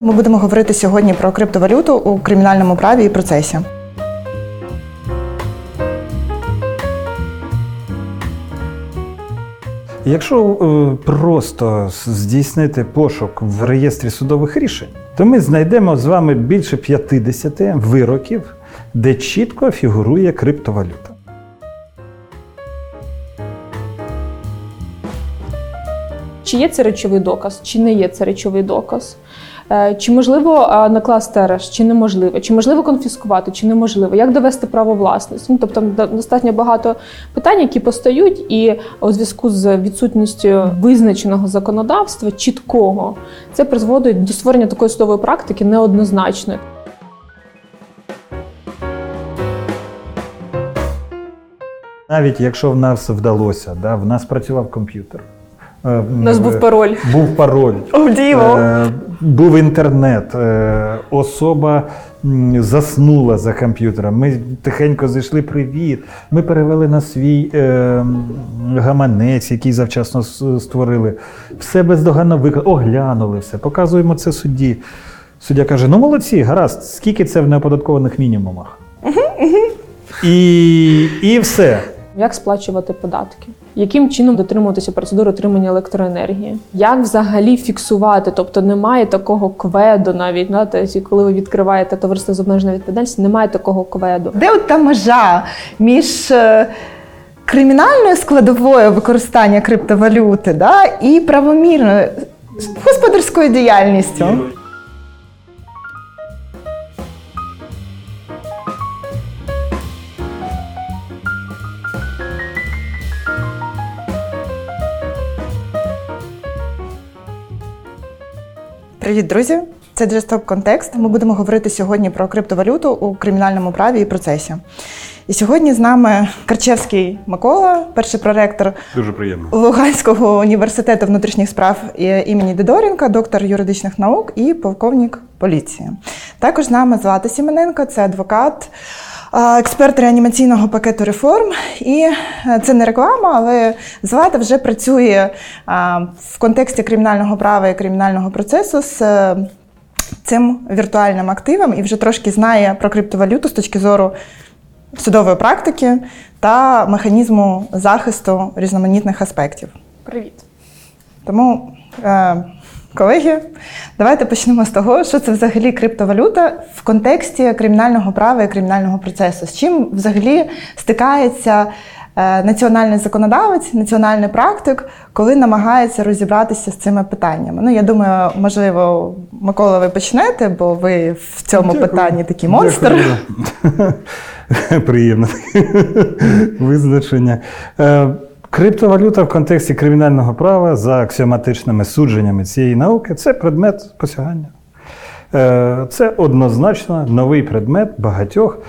Ми будемо говорити сьогодні про криптовалюту у кримінальному праві і процесі. Якщо е, просто здійснити пошук в реєстрі судових рішень, то ми знайдемо з вами більше 50 вироків, де чітко фігурує криптовалюта. Чи є це речовий доказ, чи не є це речовий доказ? Е, Чи можливо накласти арешт, чи неможливо? Чи можливо конфіскувати, чи неможливо? Як довести право власності? Ну, тобто достатньо багато питань, які постають, і у зв'язку з відсутністю визначеного законодавства чіткого, це призводить до створення такої судової практики неоднозначної. Навіть якщо в нас вдалося, да, в нас працював комп'ютер. Е, У нас був пароль. Був пароль. Е, був інтернет, е, особа заснула за комп'ютером. Ми тихенько зайшли привіт. Ми перевели на свій е, гаманець, який завчасно створили. Все бездоганно виконали, оглянули все, показуємо це судді. Суддя каже: ну молодці, гаразд, скільки це в неоподаткованих мінімумах? І, і все. Як сплачувати податки? Яким чином дотримуватися процедури отримання електроенергії? Як взагалі фіксувати? Тобто немає такого кведу навіть знаєте, ці- коли ви відкриваєте товариство з обмеженою відповідальністю, немає такого кведу. Де от та межа між е, кримінальною складовою використання криптовалюти да, і правомірною господарською діяльністю? Привіт, друзі! Це Джестоп Контекст. Ми будемо говорити сьогодні про криптовалюту у кримінальному праві і процесі. І сьогодні з нами Карчевський Микола, перший проректор Дуже приємно. Луганського університету внутрішніх справ імені Дедоренка, доктор юридичних наук і полковник поліції. Також з нами Злата Сімененко, це адвокат, експерт реанімаційного пакету реформ. І е, це не реклама, але Злата вже працює в контексті кримінального права і кримінального процесу з е, цим віртуальним активом і вже трошки знає про криптовалюту з точки зору судової практики та механізму захисту різноманітних аспектів. Привіт. Тому, е, колеги, давайте почнемо з того, що це взагалі криптовалюта в контексті кримінального права і кримінального процесу. З чим взагалі стикається національний законодавець, національний практик, коли намагається розібратися з цими питаннями. Ну, я думаю, можливо, Микола, ви почнете, бо ви в цьому Дякую. питанні такий монстр. Дякую. Приємне визначення. Е, Криптовалюта в контексті кримінального права за аксіоматичними судженнями цієї науки це предмет посягання. Е, Це однозначно новий предмет багатьох е,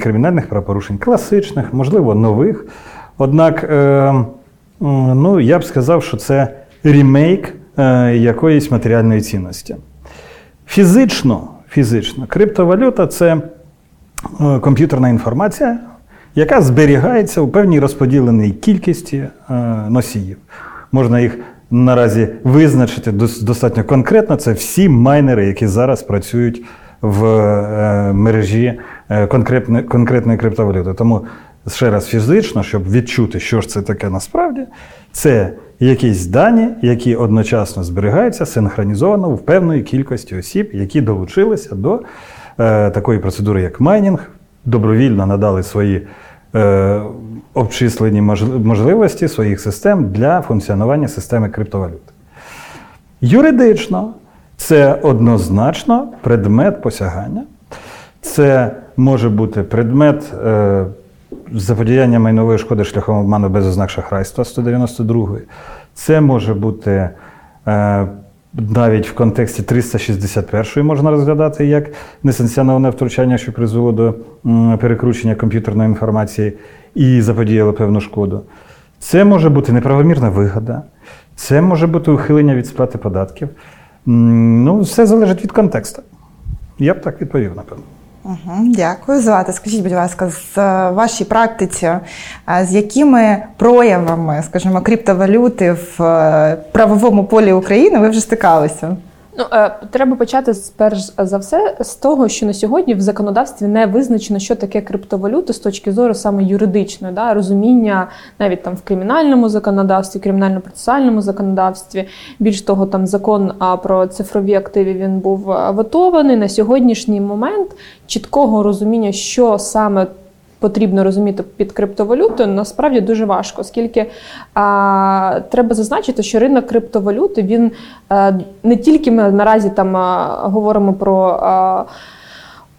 кримінальних правопорушень, класичних, можливо, нових. Однак, е, ну, я б сказав, що це ремейк е, якоїсь матеріальної цінності. Фізично, фізично, криптовалюта це е, комп'ютерна інформація, яка зберігається у певній розподіленій кількості е, носіїв. Можна їх наразі визначити достатньо конкретно. Це всі майнери, які зараз працюють в е, мережі е, конкретне- конкретної криптовалюти. Тому ще раз фізично, щоб відчути, що ж це таке насправді, це якісь дані, які одночасно зберігаються синхронізовано в певної кількості осіб, які долучилися до е, такої процедури, як майнінг, добровільно надали свої обчислені можливості своїх систем для функціонування системи криптовалют. Юридично це однозначно предмет посягання. Це може бути предмет е, заподіяння майнової шкоди шляхом обману без ознак шахрайства 192. Це може бути е, навіть в контексті 361 можна розглядати як несанкціоноване втручання, що призвело до перекручення комп'ютерної інформації і заподіяло певну шкоду. Це може бути неправомірна вигода, це може бути ухилення від сплати податків. Ну, все залежить від контексту. Я б так відповів, напевно. Угу, дякую. Злата, скажіть, будь ласка, з е, вашій практиці, е, з якими проявами, скажімо, криптовалюти в е, правовому полі України ви вже стикалися? Ну, е, треба почати перш за все з того, що на сьогодні в законодавстві не визначено, що таке криптовалюта з точки зору саме юридичної, да, розуміння навіть там в кримінальному законодавстві, кримінально-процесуальному законодавстві. Більш того, там закон про цифрові активи він був а, ветований. На сьогоднішній момент чіткого розуміння, що саме потрібно розуміти під криптовалютою, насправді дуже важко, оскільки а, треба зазначити, що ринок криптовалюти він е, не тільки ми наразі там а, говоримо про. А,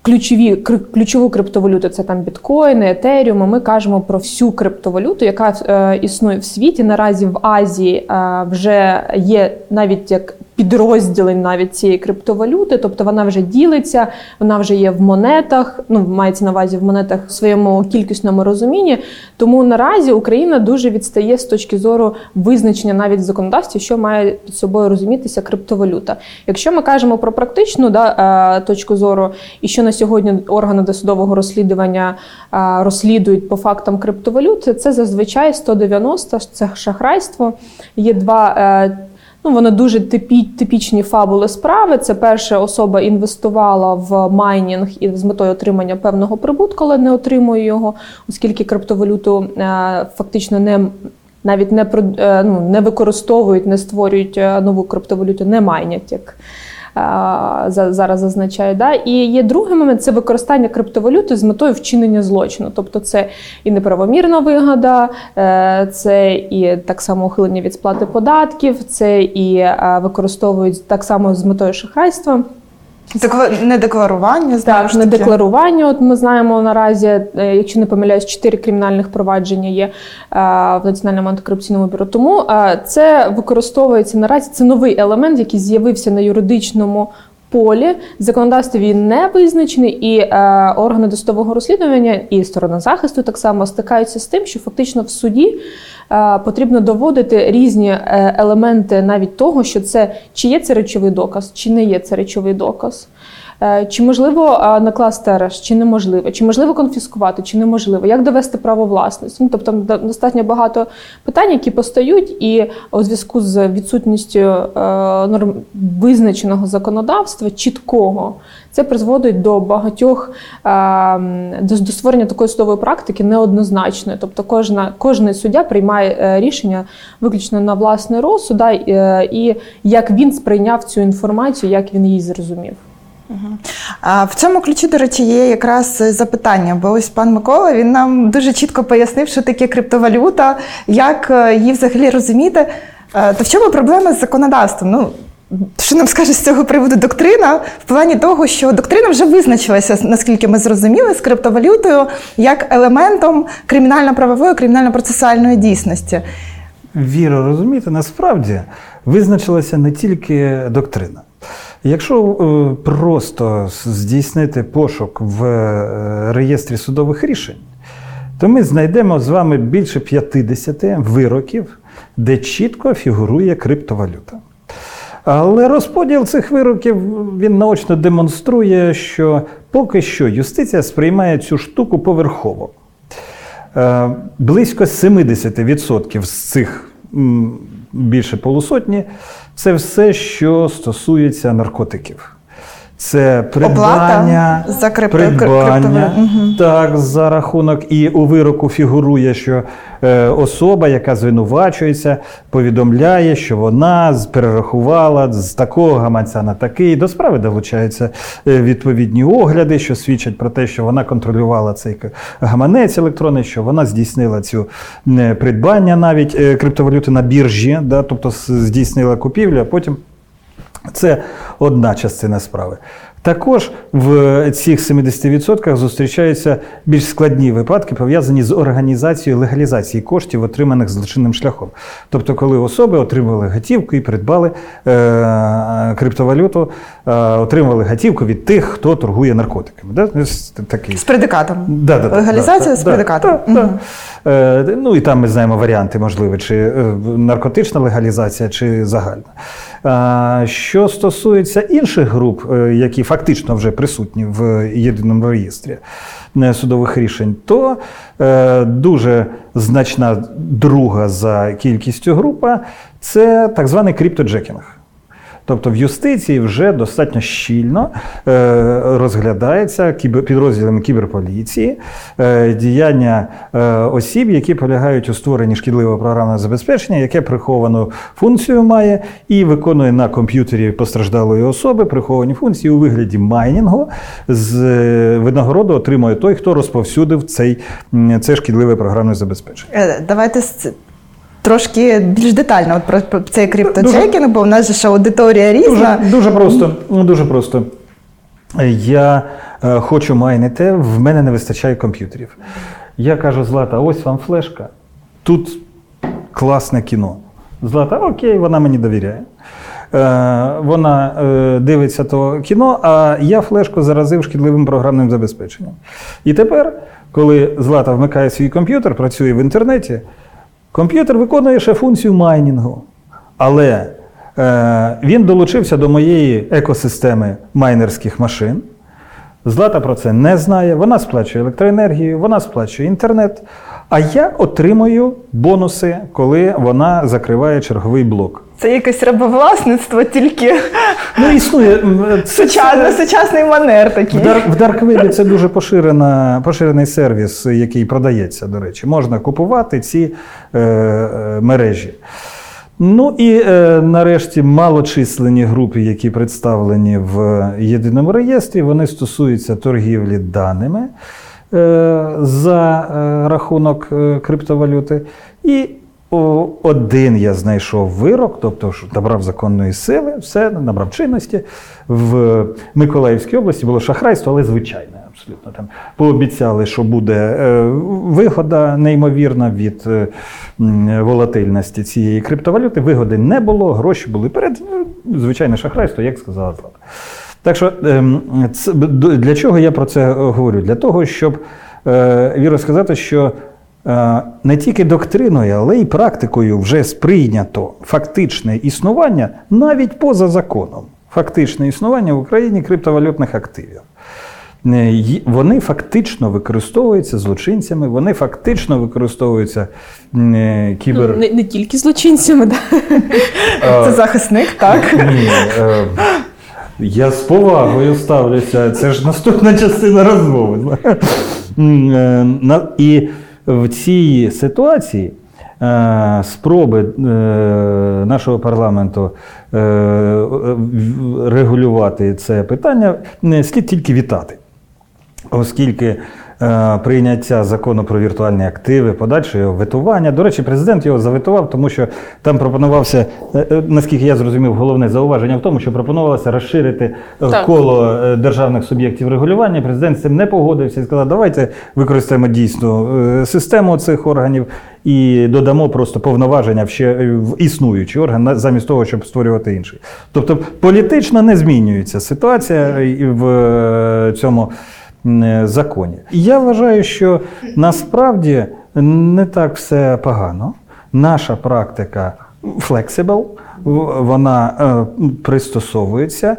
Ключові кри- ключову криптовалюту це там біткоїни, етеріум. Ми кажемо про всю криптовалюту, яка е, існує в світі. Наразі в Азії е, вже є навіть як підрозділи навіть цієї криптовалюти, тобто вона вже ділиться, вона вже є в монетах. Ну мається на увазі в монетах в своєму кількісному розумінні. Тому наразі Україна дуже відстає з точки зору визначення навіть в законодавстві, що має під собою розумітися криптовалюта. Якщо ми кажемо про практичну да, е, точку зору, і що на сьогодні органи досудового розслідування е, розслідують по фактам криптовалюти, це зазвичай 190, це шахрайство. Є два. Ну, вони дуже типі, типічні фабули справи. Це перша особа інвестувала в майнінг і з метою отримання певного прибутку, але не отримує його, оскільки криптовалюту е, фактично не навіть не е, ну, не використовують, не створюють е, нову криптовалюту, не майнять, як зараз зазначаю. Да? І є другий момент це використання криптовалюти з метою вчинення злочину. Тобто це і неправомірна вигода, е, це і так само ухилення від сплати податків, це і е, використовують так само з метою шахрайства. Декла- Недекларування, Так, недекларування. От ми знаємо наразі, е, якщо не помиляюсь, чотири кримінальних провадження є е, в Національному антикорупційному бюро. Тому е, це використовується наразі. Це новий елемент, який з'явився на юридичному. Полі в законодавстві він не визначений, і е, органи досудового розслідування і сторона захисту так само стикаються з тим, що фактично в суді е, потрібно доводити різні е, елементи навіть того, що це чи є це речовий доказ, чи не є це речовий доказ. Е, Чи можливо накласти арешт, чи неможливо, чи можливо конфіскувати, чи неможливо, як довести право власності? Ну, тобто до- достатньо багато питань, які постають, і у зв'язку з відсутністю е, норм визначеного законодавства, чіткого, це призводить до багатьох е, до, створення такої судової практики неоднозначної. Тобто, кожна кожний суддя приймає рішення виключно на власний розсуд, і як він сприйняв цю інформацію, як він її зрозумів. В цьому ключі, до речі, є якраз запитання, бо ось пан Микола він нам дуже чітко пояснив, що таке криптовалюта, як е, її взагалі розуміти. Е, То в чому проблема з законодавством? Ну, що нам скаже з цього приводу доктрина в плані того, що доктрина вже визначилася, наскільки ми зрозуміли, з криптовалютою як елементом кримінально-правової, кримінально-процесуальної дійсності. Віра, розумієте, насправді визначилася не тільки доктрина. Якщо е, просто здійснити пошук в е, реєстрі судових рішень, то ми знайдемо з вами більше 50 вироків, де чітко фігурує криптовалюта. Але розподіл цих вироків він наочно демонструє, що поки що юстиція сприймає цю штуку поверхово. Е, Близько 70% з цих більше полусотні це все, що стосується наркотиків. Це придбання, за крипто- придбання. Мгм. так, за рахунок, і у вироку фігурує, що е, особа, яка звинувачується, повідомляє, що вона перерахувала з такого гаманця на такий. До справи долучаються е, відповідні огляди, що свідчать про те, що вона контролювала цей гаманець електронний, що вона здійснила цю придбання навіть е, криптовалюти на біржі, да, тобто здійснила купівлю, а потім це одна частина справи. Також в цих 70% зустрічаються більш складні випадки, пов'язані з організацією легалізації коштів, отриманих злочинним шляхом. Тобто, коли особи отримали готівку і придбали е- криптовалюту, е- отримали готівку від тих, хто торгує наркотиками. Да? Такий. З предикатом. Да, да, Легалізація да, з да, предикатом. да, да. Е, ну і там ми знаємо варіанти, можливо, чи е, наркотична легалізація, чи загальна. Що стосується інших груп, е, які фактично вже присутні в єдиному реєстрі е, судових рішень, то е, дуже значна друга за кількістю група це так званий криптоджекінг. Тобто в юстиції вже достатньо щільно е, розглядається підрозділами кіберполіції е, діяння е, осіб, які полягають у створенні шкідливого програмного забезпечення, яке приховану функцію має і виконує на комп'ютері постраждалої особи приховані функції у вигляді майнінгу. З винагороду отримує той, хто розповсюдив цей, це шкідливе програмне забезпечення. Давайте трошки більш детально от про, про цей крипточекінг, бо у нас же ще аудиторія різна. Дуже, дуже просто. Дуже просто. Я е, хочу майнити, в мене не вистачає комп'ютерів. Я кажу, Злата, ось вам флешка. Тут класне кіно. Злата, окей, вона мені довіряє. Е, вона е, дивиться то кіно, а я флешку заразив шкідливим програмним забезпеченням. І тепер, коли Злата вмикає свій комп'ютер, працює в інтернеті, комп'ютер виконує ще функцію майнінгу. Але е, він долучився до моєї екосистеми майнерських машин. Злата про це не знає, вона сплачує електроенергію, вона сплачує інтернет. А я отримую бонуси, коли вона закриває черговий блок. Це якесь рабовласництво, тільки Ну, існує це- сучасний, сучасний манер такий. В, дар, в Дарквебі це дуже поширена, поширений сервіс, який продається, до речі. Можна купувати ці е, е, мережі. Ну і е, нарешті малочисленні групи, які представлені в єдиному реєстрі, вони стосуються торгівлі даними е, за е, рахунок е, криптовалюти. І один я знайшов вирок, тобто набрав законної сили, все набрав чинності. В Миколаївській області було шахрайство, але звичайне. Абсолютно там пообіцяли, що буде е, вигода неймовірна від е, волатильності цієї криптовалюти. Вигоди не було, гроші були перед ну, звичайне шахрайство, як сказала Злата. Так що ем, для чого я про це говорю? Для того, щоб е, Віро сказати, що е, не тільки доктриною, але й практикою вже сприйнято фактичне існування навіть поза законом. Фактичне існування в Україні криптовалютних активів. Е, Вони фактично використовуються злочинцями, вони фактично використовуються кібер. Ну, не, не тільки злочинцями, да. Це захисник, так? Ні, я з повагою ставлюся. Це ж наступна частина розмови. Е, І в цій ситуації е, спроби е, нашого парламенту регулювати це питання слід тільки вітати. Оскільки прийняття закону про віртуальні активи, подальше його ветування. До речі, президент його заветував, тому що там пропонувався, е, е, наскільки я зрозумів, головне зауваження в тому, що пропонувалося розширити е, Так. коло е, державних суб'єктів регулювання. Президент з цим не погодився і сказав, давайте використаємо дійсну е, систему цих органів і додамо просто повноваження в ще в існуючий орган замість того, щоб створювати інший. Тобто політично не змінюється ситуація в е, цьому е, законі. Я вважаю, що насправді не так все погано. Наша практика в- вона е, пристосовується,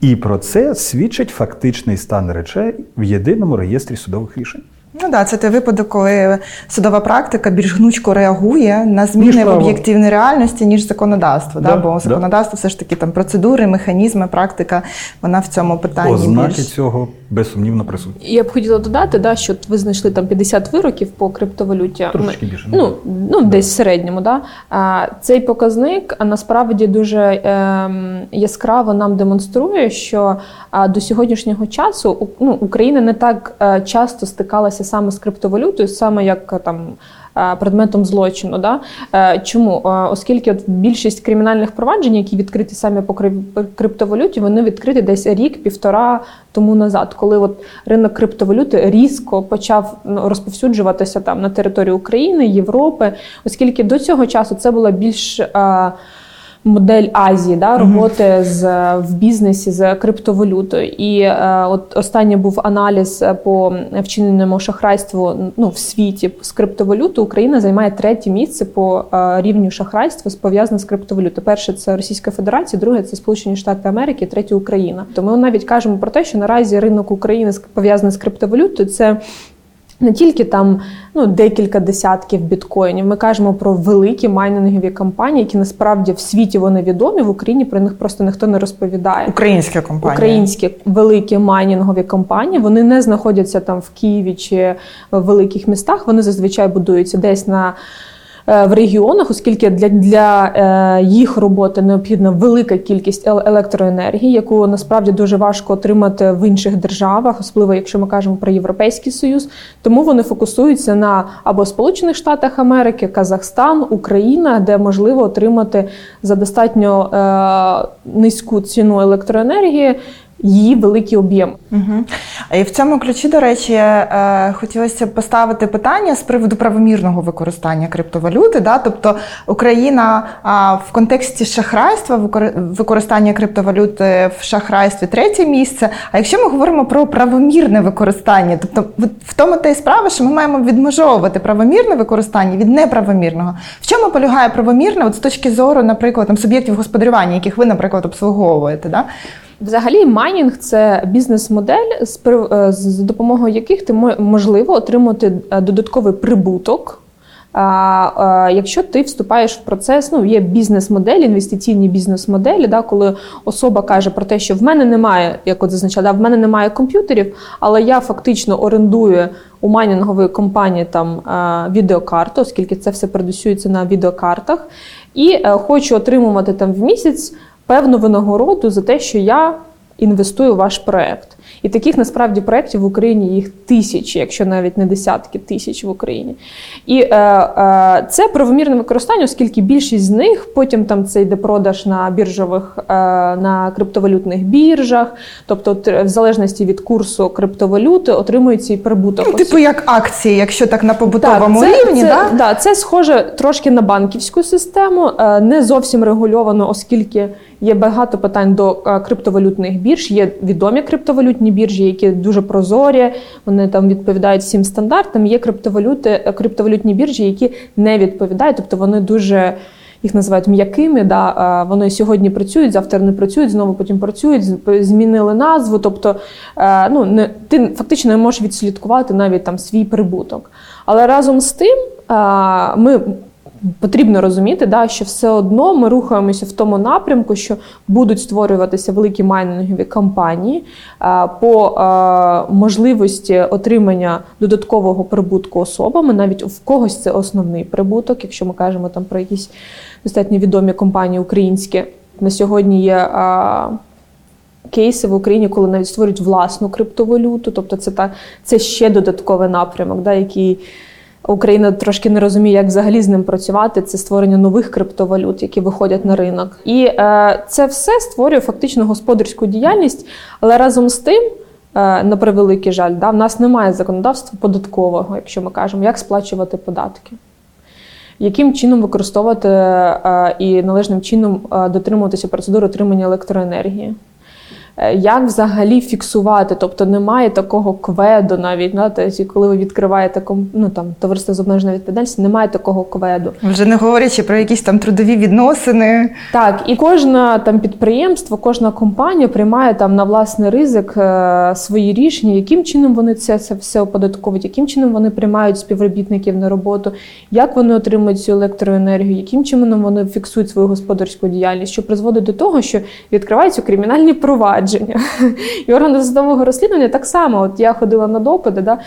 і про це свідчить фактичний стан речей в єдиному реєстрі судових рішень. Ну да, це той випадок, коли судова практика більш гнучко реагує на зміни в об'єктивній реальності, ніж законодавство. Да, Да, Бо да. законодавство все ж таки там процедури, механізми, практика, вона в цьому питанні Ознаки більш. цього безсумнівно присутні. Я б хотіла додати, да, що ви знайшли там 50 вироків по криптовалюті. Трошечки більше. Ну, ну десь в середньому. Да? А, цей показник насправді дуже ем, яскраво нам демонструє, що а, до сьогоднішнього часу ну, Україна не так е, часто стикалася саме з криптовалютою, саме як е, там. Е, Предметом злочину, да Е, чому? Е, Оскільки от більшість кримінальних проваджень, які відкриті саме по криптовалюті, вони відкриті десь рік-півтора тому назад, коли от ринок криптовалюти різко почав ну, розповсюджуватися там на території України, Європи, оскільки до цього часу це була більш модель Азії, да, роботи з в бізнесі з криптовалютою. І е, от останній був аналіз е, по вчиненому шахрайству ну, в світі з криптовалютою. Україна займає третє місце по е, рівню шахрайства пов'язане з криптовалютою. Перше це Російська Федерація, друге це Сполучені Штати Америки, третє Україна. То ми навіть кажемо про те, що наразі ринок України з- пов'язаний з криптовалютою. Це не тільки там ну, декілька десятків біткоїнів. Ми кажемо про великі майнингові компанії, які насправді в світі вони відомі. В Україні про них просто ніхто не розповідає. Українські компанії. Українські великі майнінгові компанії вони не знаходяться там в Києві чи в великих містах. Вони зазвичай будуються десь на в регіонах, оскільки для для е, їх роботи необхідна велика кількість електроенергії, яку насправді дуже важко отримати в інших державах, особливо якщо ми кажемо про Європейський Союз. Тому вони фокусуються на або Сполучених Штатах Америки, Казахстан, Україна, де можливо отримати за достатньо е, низьку ціну електроенергії її великий об'єм. Угу. І в цьому ключі, до речі, е, хотілося б поставити питання з приводу правомірного використання криптовалюти. Да? Тобто Україна в контексті шахрайства, використання криптовалюти в шахрайстві третє місце. А якщо ми говоримо про правомірне використання, тобто в тому та й справа, що ми маємо відмежовувати правомірне використання від неправомірного. В чому полягає правомірне от з точки зору, наприклад, там, суб'єктів господарювання, яких ви, наприклад, обслуговуєте? Да? Взагалі, майнінг це бізнес-модель, е, з допомогою яких ти можливо отримати е, додатковий прибуток. Якщо ти вступаєш в процес, ну є бізнес-моделі, інвестиційні бізнес-моделі, да, коли особа каже про те, що в мене немає, як от зазначала, да, в мене немає комп'ютерів, але я фактично орендую у майнінгової компанії там відеокарту, оскільки це все продюсується на відеокартах, і е, хочу отримувати там в місяць певну винагороду за те, що я інвестую в ваш проект. І таких насправді проєктів в Україні їх тисячі, якщо навіть не десятки тисяч в Україні. І е, е, це правомірне використання, оскільки більшість з них потім там це йде продаж на біржових, е, на криптовалютних біржах, тобто, в залежності від курсу криптовалюти отримують цей прибуток. Ну, типу як акції, якщо так на побутовому так, це, рівні, це, да? Да, це схоже трошки на банківську систему, е, не зовсім регульовано, оскільки. Є багато питань до е, криптовалютних бірж. Є відомі криптовалютні біржі, які дуже прозорі. Вони там відповідають всім стандартам. Є криптовалюти, е, криптовалютні біржі, які не відповідають, тобто вони дуже. Їх називають м'якими, да вони сьогодні працюють, завтра не працюють, знову потім працюють, змінили назву. Тобто, е, ну не ти фактично не можеш відслідкувати навіть там свій прибуток. Але разом з тим ми Потрібно розуміти, да, що все одно ми рухаємося в тому напрямку, що будуть створюватися великі майнингові компанії а, по а, можливості отримання додаткового прибутку особами. Навіть в когось це основний прибуток, якщо ми кажемо там про якісь достатньо відомі компанії українські. На сьогодні є а, кейси в Україні, коли навіть створюють власну криптовалюту, тобто це та це ще додатковий напрямок, да, який. Україна трошки не розуміє, як взагалі з ним працювати. Це створення нових криптовалют, які виходять на ринок. І е, це все створює фактично господарську діяльність, але разом з тим. Е, на превеликий жаль, да, в нас немає законодавства податкового, якщо ми кажемо, як сплачувати податки, яким чином використовувати е, і належним чином е, дотримуватися процедури отримання електроенергії. Е, як взагалі фіксувати? Тобто немає такого кведу навіть, да? тобто, коли ви відкриваєте ну, там, товариство з обмеженою відповідальністю, немає такого кведу. Вже не говорячи про якісь там трудові відносини. Так, і кожне там підприємство, кожна компанія приймає там на власний ризик е, свої рішення, яким чином вони це, це все оподатковують, яким чином вони приймають співробітників на роботу, як вони отримують цю електроенергію, яким чином вони фіксують свою господарську діяльність, що призводить до того, що відкриваються кримінальні провадження провадження. І органи досудового розслідування так само. От я ходила на допити, да,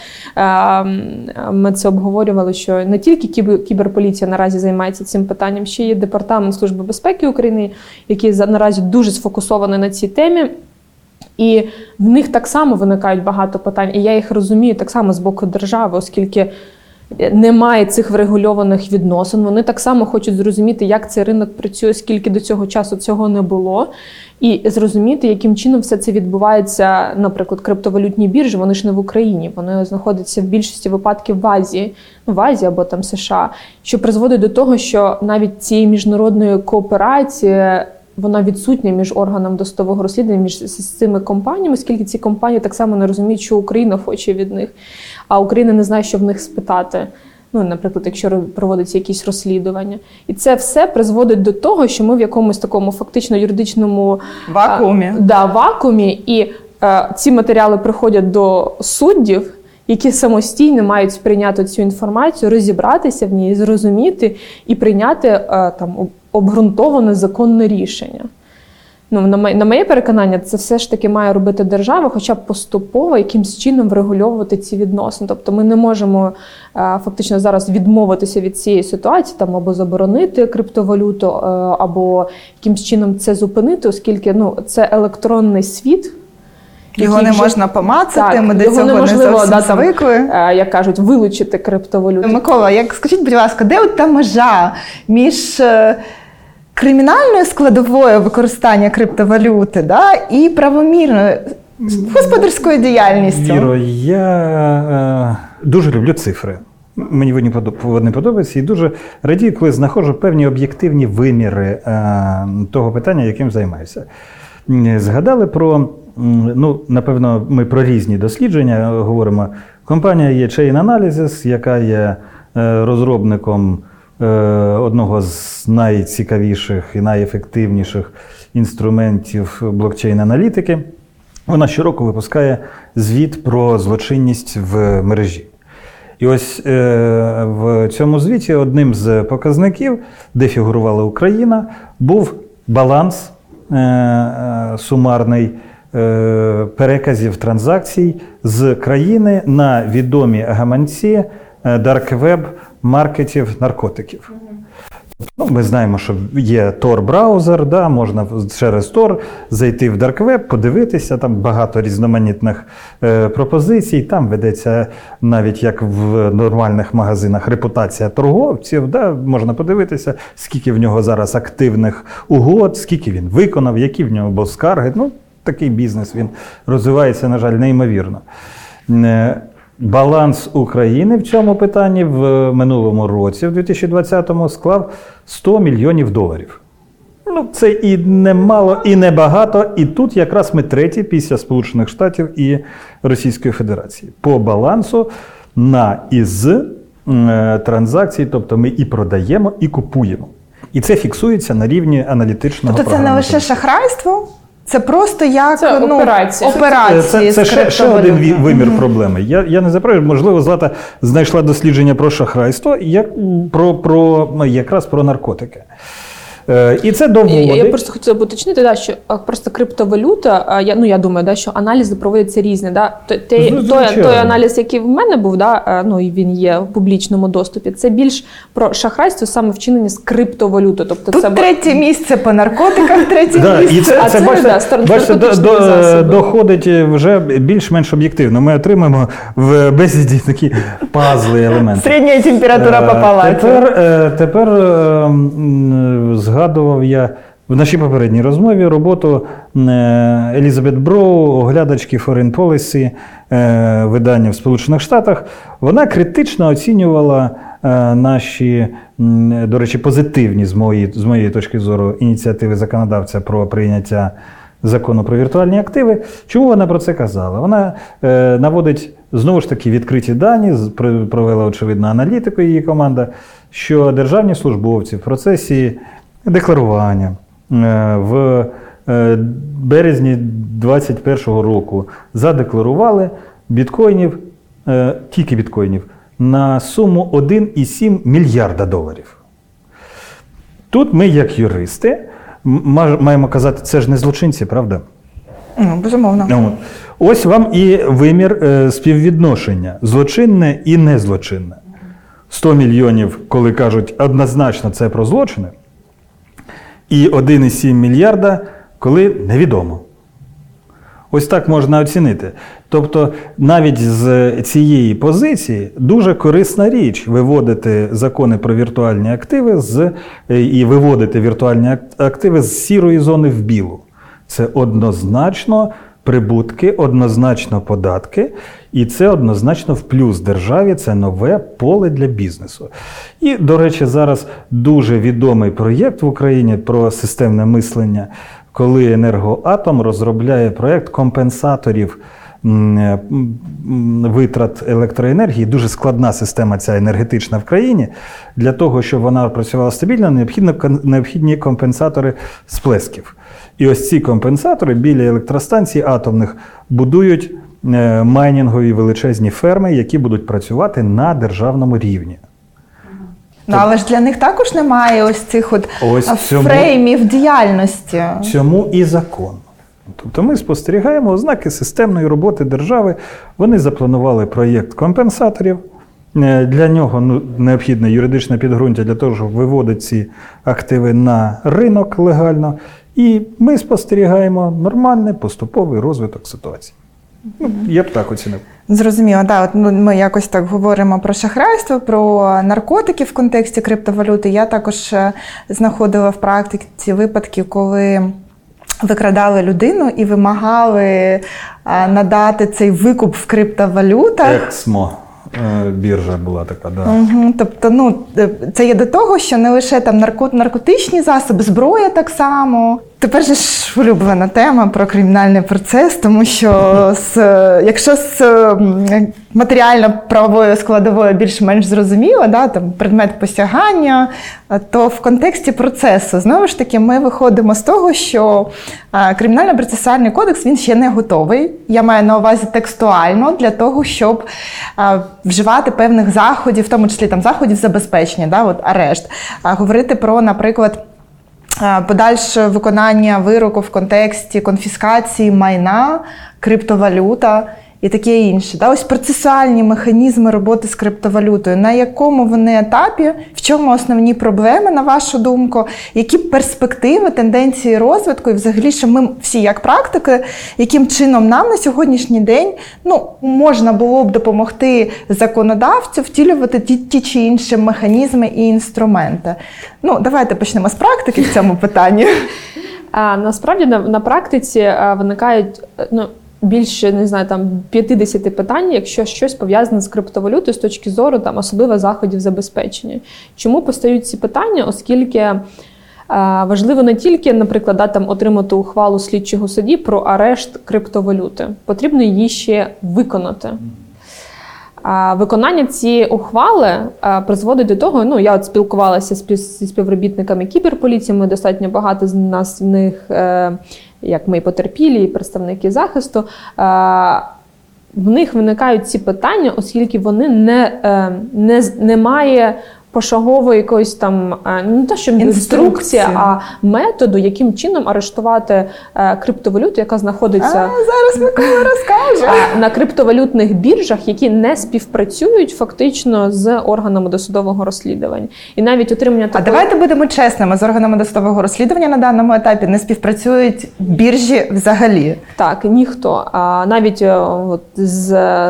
ми це обговорювали, що не тільки кіберполіція наразі займається цим питанням, ще є департамент Служби безпеки України, який наразі дуже сфокусований на цій темі. І в них так само виникають багато питань, і я їх розумію так само з боку держави, оскільки немає цих врегульованих відносин. Вони так само хочуть зрозуміти, як цей ринок працює, скільки до цього часу цього не було, і зрозуміти, яким чином все це відбувається, наприклад, криптовалютні біржі. Вони ж не в Україні, вони знаходяться в більшості випадків в Азії, в Азії або там США, що призводить до того, що навіть цієї міжнародної кооперації. Вона відсутня між органами достового розслідування, між цими компаніями, оскільки ці компанії так само не розуміють, що Україна хоче від них а Україна не знає, що в них спитати. Ну, наприклад, якщо проводиться якісь розслідування, і це все призводить до того, що ми в якомусь такому фактично юридичному вакуумі. а, да, вакуумі, і а, ці матеріали приходять до суддів, які самостійно мають сприйняти цю інформацію, розібратися в ній, зрозуміти і прийняти е, там обґрунтоване законне рішення. Ну, на моє, на моє переконання, це все ж таки має робити держава, хоча б поступово якимсь чином врегульовувати ці відносини. Тобто ми не можемо е, фактично зараз відмовитися від цієї ситуації, там або заборонити криптовалюту, е, або якимсь чином це зупинити, оскільки ну, це електронний світ. Його не вже- можна помацати, Так, ми до цього не зовсім да, там, звикли. е, як кажуть, вилучити криптовалюту. Микола, як скажіть, будь ласка, де от та межа між е, кримінальною складовою використання криптовалюти да, і правомірною господарською діяльністю? Віро, я е, дуже люблю цифри. Мені вони подобаються і дуже радію, коли знаходжу певні об'єктивні виміри е, того питання, яким займаюся. Згадали про, ну, напевно, ми про різні дослідження говоримо. Компанія є Chain Analysis, яка є е, розробником одного з найцікавіших і найефективніших інструментів блокчейн-аналітики. Вона щороку випускає звіт про злочинність в мережі. І ось е, в цьому звіті одним з показників, де фігурувала Україна, був баланс е, е, сумарний е, переказів транзакцій з країни на відомі гаманці е, дарквеб маркетів наркотиків. Ну, ми знаємо, що є Tor-браузер, да, можна через Tor зайти в Dark Web, подивитися, там багато різноманітних е, пропозицій. Там ведеться навіть як в нормальних магазинах репутація торговців. Да, можна подивитися, скільки в нього зараз активних угод, скільки він виконав, які в нього були скарги. Ну, такий бізнес він розвивається, на жаль, неймовірно. Е, Баланс України в цьому питанні в минулому році, в 2020-му, склав 100 мільйонів доларів. Ну, це і не мало, і не багато. І тут якраз ми треті після Сполучених Штатів і Російської Федерації. По балансу на і з е, транзакцій, тобто ми і продаємо, і купуємо. І це фіксується на рівні аналітичного Тобто це не лише шахрайство, це просто як Це ну, операція. операції Це, це це ще, ще один вимір проблеми. Я, я не заперечую, можливо, Злата знайшла дослідження про шахрайство, як, про, про, ну, якраз про наркотики. Е, і це Я, доводить. я просто хотіла б уточнити, да, що просто криптовалюта, я, ну я думаю, да, що аналізи проводяться різні. Да? Ну, той, той аналіз, який в мене був, да, ну і він є в публічному доступі, це більш про шахрайство саме вчинення з криптовалютою. Тобто Тут це третє місце по наркотиках, третє Да, і це, А це, це, бачите, да, бачите до, до, доходить вже більш-менш об'єктивно. Ми отримаємо в бесіді такі пазли елементи. Середня температура по Е, палаті. Тепер, е, тепер е, м, згадував я в нашій попередній розмові роботу е, Елізабет Броу, оглядачки Foreign Policy, е, видання в Сполучених Штатах. Вона критично оцінювала е, наші, до речі, позитивні з моєї, з моєї точки зору ініціативи законодавця про прийняття закону про віртуальні активи. Чому вона про це казала? Вона наводить знову ж таки відкриті дані, провела очевидно аналітику її команда, що державні службовці в процесі декларування е, в е, березні 2021 року задекларували біткоїнів, е, тільки біткоїнів, на суму 1,7 мільярда доларів. Тут ми, як юристи, маємо казати, це ж не злочинці, правда? Ну, безумовно. Ну. Ось вам і вимір співвідношення: злочинне і незлочинне. 100 мільйонів, коли кажуть, однозначно це про злочини, і 1,7 мільярда, коли невідомо. Ось так можна оцінити. Тобто, навіть з цієї позиції дуже корисна річ виводити закони про віртуальні активи з, е, і виводити віртуальні активи з сірої зони в білу. Це однозначно прибутки, однозначно податки, і це однозначно в плюс державі. Це нове поле для бізнесу. І, до речі, зараз дуже відомий проєкт в Україні про системне мислення, коли енергоатом розробляє проєкт компенсаторів. Витрат електроенергії дуже складна система ця енергетична в країні. Для того, щоб вона працювала стабільно, необхідно необхідні компенсатори сплесків. І ось ці компенсатори біля електростанцій атомних будують майнінгові величезні ферми, які будуть працювати на державному рівні. Ну, але ж для них також немає ось цих от Ось цьому- фреймів діяльності. Цьому і закон. Тобто ми спостерігаємо ознаки системної роботи держави. Вони запланували проєкт компенсаторів. Е, Для нього ну, необхідне юридичне підґрунтя для того, щоб виводити ці активи на ринок легально. І ми спостерігаємо нормальний поступовий розвиток ситуації. Ну, я б так оцінив. Зрозуміло, да, от ну, ми якось так говоримо про шахрайство, про наркотики в контексті криптовалюти. Я також е, знаходила в практиці випадки, коли викрадали людину і вимагали е, надати цей викуп в криптовалютах. Ексмо біржа була така, да. Угу, тобто, ну е, це є до того, що не лише там нарко- наркотичні засоби, зброя так само. Тепер же ж улюблена тема про кримінальний процес, тому що з, е, якщо з матеріально-правовою складовою більш-менш зрозуміло, да, там предмет посягання, то в контексті процесу знову ж таки ми виходимо з того, що кримінально-процесуальний кодекс він ще не готовий. Я маю на увазі текстуально для того, щоб вживати певних заходів, в тому числі там заходів забезпечення, да, от арешт, говорити про, наприклад. Подальше виконання вироку в контексті конфіскації майна, криптовалюта і таке інше. Да? Ось процесуальні механізми роботи з криптовалютою. На якому вони етапі, в чому основні проблеми, на вашу думку, які перспективи, тенденції розвитку, і взагалі, що ми всі як практики, яким чином нам на сьогоднішній день ну, можна було б допомогти законодавцю втілювати ті, ті чи інші механізми і інструменти. Ну, давайте почнемо з практики в цьому питанні. А насправді на, на практиці а, виникають е, ну, більше не знаю, там 50 питань, якщо щось пов'язане з криптовалютою з точки зору там особливо заходів забезпечення. Чому постають ці питання? Оскільки е, важливо не тільки, наприклад, да, там отримати ухвалу слідчого судді про арешт криптовалюти, потрібно її ще виконати. Виконання цієї ухвали призводить до того, ну я от спілкувалася зі співробітниками кіберполіції. Ми достатньо багато з нас в них, е, як ми потерпілі, і представники захисту. Е, в них виникають ці питання, оскільки вони не, не, не, немає пошагової якоїсь там е, не те, що Інструкції. а методу, яким чином арештувати е, криптовалюту, яка А, знаходиться. зараз Микола розкаже. На криптовалютних біржах, які не співпрацюють фактично з органами досудового розслідування, і навіть отримання А давайте будемо чесними з органами досудового розслідування на даному етапі не співпрацюють біржі взагалі. Так, ніхто. А навіть е, от, з,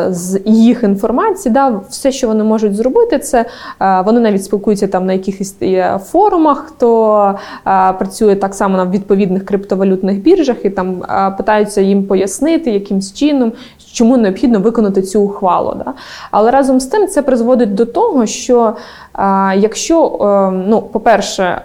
з їх інформації, да, все, що вони можуть зробити, це е, вони навіть спілкуються там на якихось е, форумах, хто е, працює так само на відповідних криптовалютних біржах, і там е, питаються їм пояснити, якимсь чином, чому необхідно виконати цю ухвалу. Да? Але разом з тим це призводить до того, що якщо, ну, по-перше,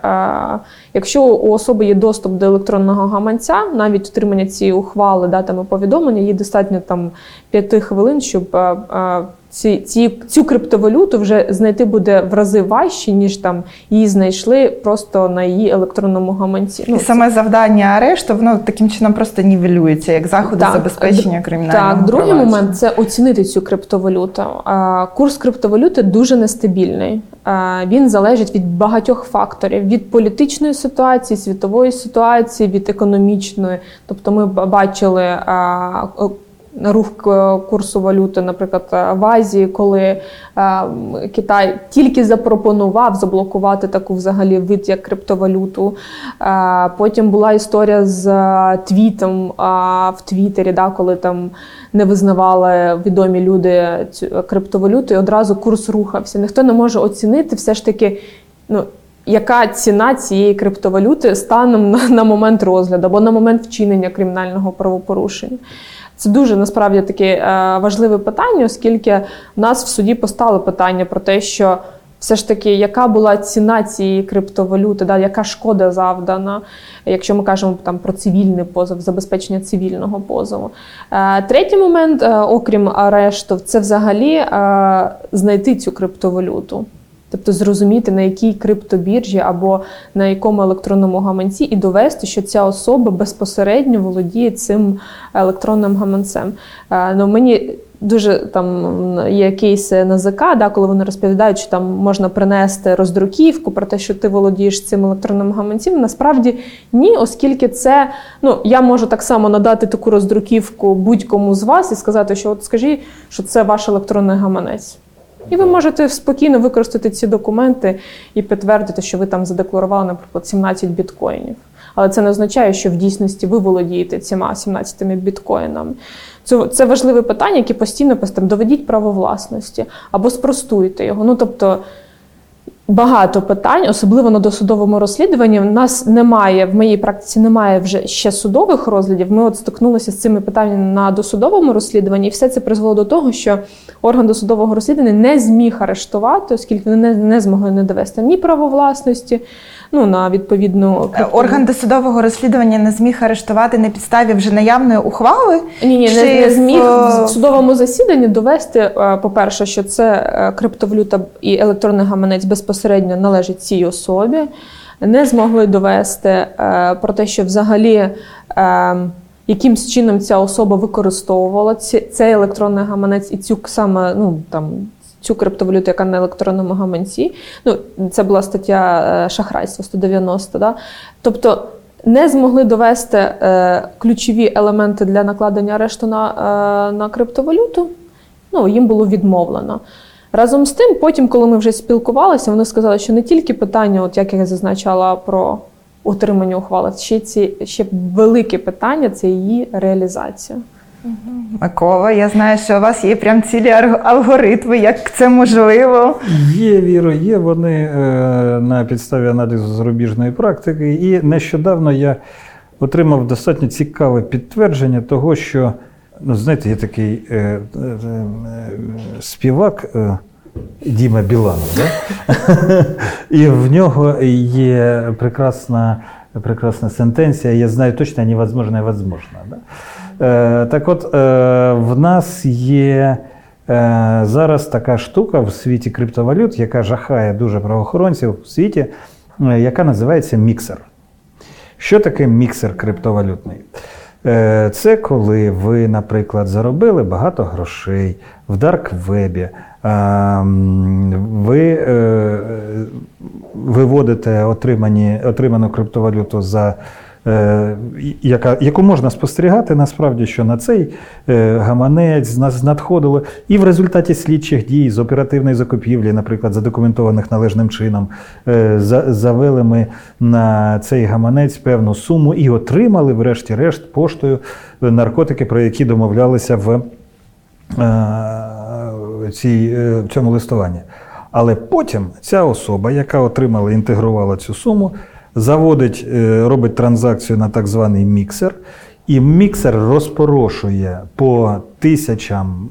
якщо у особи є доступ до електронного гаманця, навіть отримання цієї ухвали, датами повідомлення, їй достатньо там 5 хвилин, щоб е, е, ці, ці, цю криптовалюту вже знайти буде в рази важче, ніж там її знайшли просто на її електронному гаманці. Ну, і саме завдання арешту воно таким чином просто нівелюється як заходи Так, забезпечення кримінального Так, другий момент це оцінити цю криптовалюту. Курс криптовалюти дуже нестабільний. А, Він залежить від багатьох факторів: від політичної ситуації, світової ситуації, від економічної. Тобто, ми бачили. Рух курсу валюти, наприклад, в Азії, коли е, Китай тільки запропонував заблокувати таку взагалі вид як криптовалюту. Е, потім була історія з е, твітом е, в Твіттері, да, коли там не визнавали відомі люди цю криптовалюту, і одразу курс рухався. Ніхто не може оцінити все ж таки. Ну, яка ціна цієї криптовалюти станом на, на момент розгляду або на момент вчинення кримінального правопорушення? Це дуже насправді таке е, важливе питання, оскільки в нас в суді постало питання про те, що все ж таки, яка була ціна цієї криптовалюти, да, яка шкода завдана, якщо ми кажемо там про цивільний позов, забезпечення цивільного позову. Е, третій момент, е, окрім арешту, це взагалі е, знайти цю криптовалюту. Тобто зрозуміти, на якій криптобіржі або на якому електронному гаманці, і довести, що ця особа безпосередньо володіє цим електронним гаманцем. Ну, мені дуже там є кейси НАЗК, да, коли вони розповідають, що там можна принести роздруківку про те, що ти володієш цим електронним гаманцем. Насправді ні, оскільки це ну я можу так само надати таку роздруківку будь-кому з вас і сказати, що от скажіть, що це ваш електронний гаманець. І ви можете спокійно використати ці документи і підтвердити, що ви там задекларували, наприклад, 17 біткоїнів. Але це не означає, що в дійсності ви володієте цими 17 біткоїнами. Це, це важливе питання, яке постійно постійно доведіть право власності або спростуйте його. Ну тобто багато питань, особливо на досудовому розслідуванні. У нас немає в моїй практиці немає вже ще судових розглядів. Ми от стикнулися з цими питаннями на досудовому розслідуванні, і все це призвело до того, що орган досудового розслідування не зміг арештувати, оскільки вони не змогли не довести ні право власності, ну на відповідну Е, Орган досудового розслідування не зміг арештувати на підставі вже наявної ухвали. Ні, ні, Чи не, не зміг в судовому засіданні довести, е, по-перше, що це е, криптовалюта і електронний гаманець безпосередньо належить цій особі. Не змогли довести про те, що взагалі якимсь чином ця особа використовувала цей електронний гаманець і цю саме ну там. Цю криптовалюту, яка на електронному гаманці, ну це була стаття е, шахрайства 190, да? Тобто не змогли довести е, ключові елементи для накладення арешту на, е, на криптовалюту, ну, їм було відмовлено. Разом з тим, потім, коли ми вже спілкувалися, вони сказали, що не тільки питання, от як я зазначала про отримання ухвали, ще ці ще велике питання це її реалізація. Микола, я знаю, що у вас є прям цілі алгоритми, як це можливо. Є віро, є вони е, на підставі аналізу зарубіжної практики. І нещодавно я отримав достатньо цікаве підтвердження того, що, ну, знаєте, є такий е, е, е, співак. Е, Діма Біланов, да? і в нього є прекрасна, прекрасна сентенція Я знаю точно, невозможно, возможно. Да? Е, так от, е, в нас є е, зараз така штука в світі криптовалют, яка жахає дуже правоохоронців в світі, яка називається міксер. Що таке міксер криптовалютний? Це коли ви, наприклад, заробили багато грошей в дарквебі, ви виводите отримані, отриману криптовалюту за. Е, Яка, яку можна спостерігати насправді, що на цей е, гаманець надходило, і в результаті слідчих дій з оперативної закупівлі, наприклад, задокументованих належним чином, е, завели ми на цей гаманець певну суму і отримали, врешті-решт, поштою наркотики, про які домовлялися в цій, в цьому листуванні. Але потім ця особа, яка отримала інтегрувала цю суму, заводить, е, робить транзакцію на так званий міксер, і міксер розпорошує по тисячам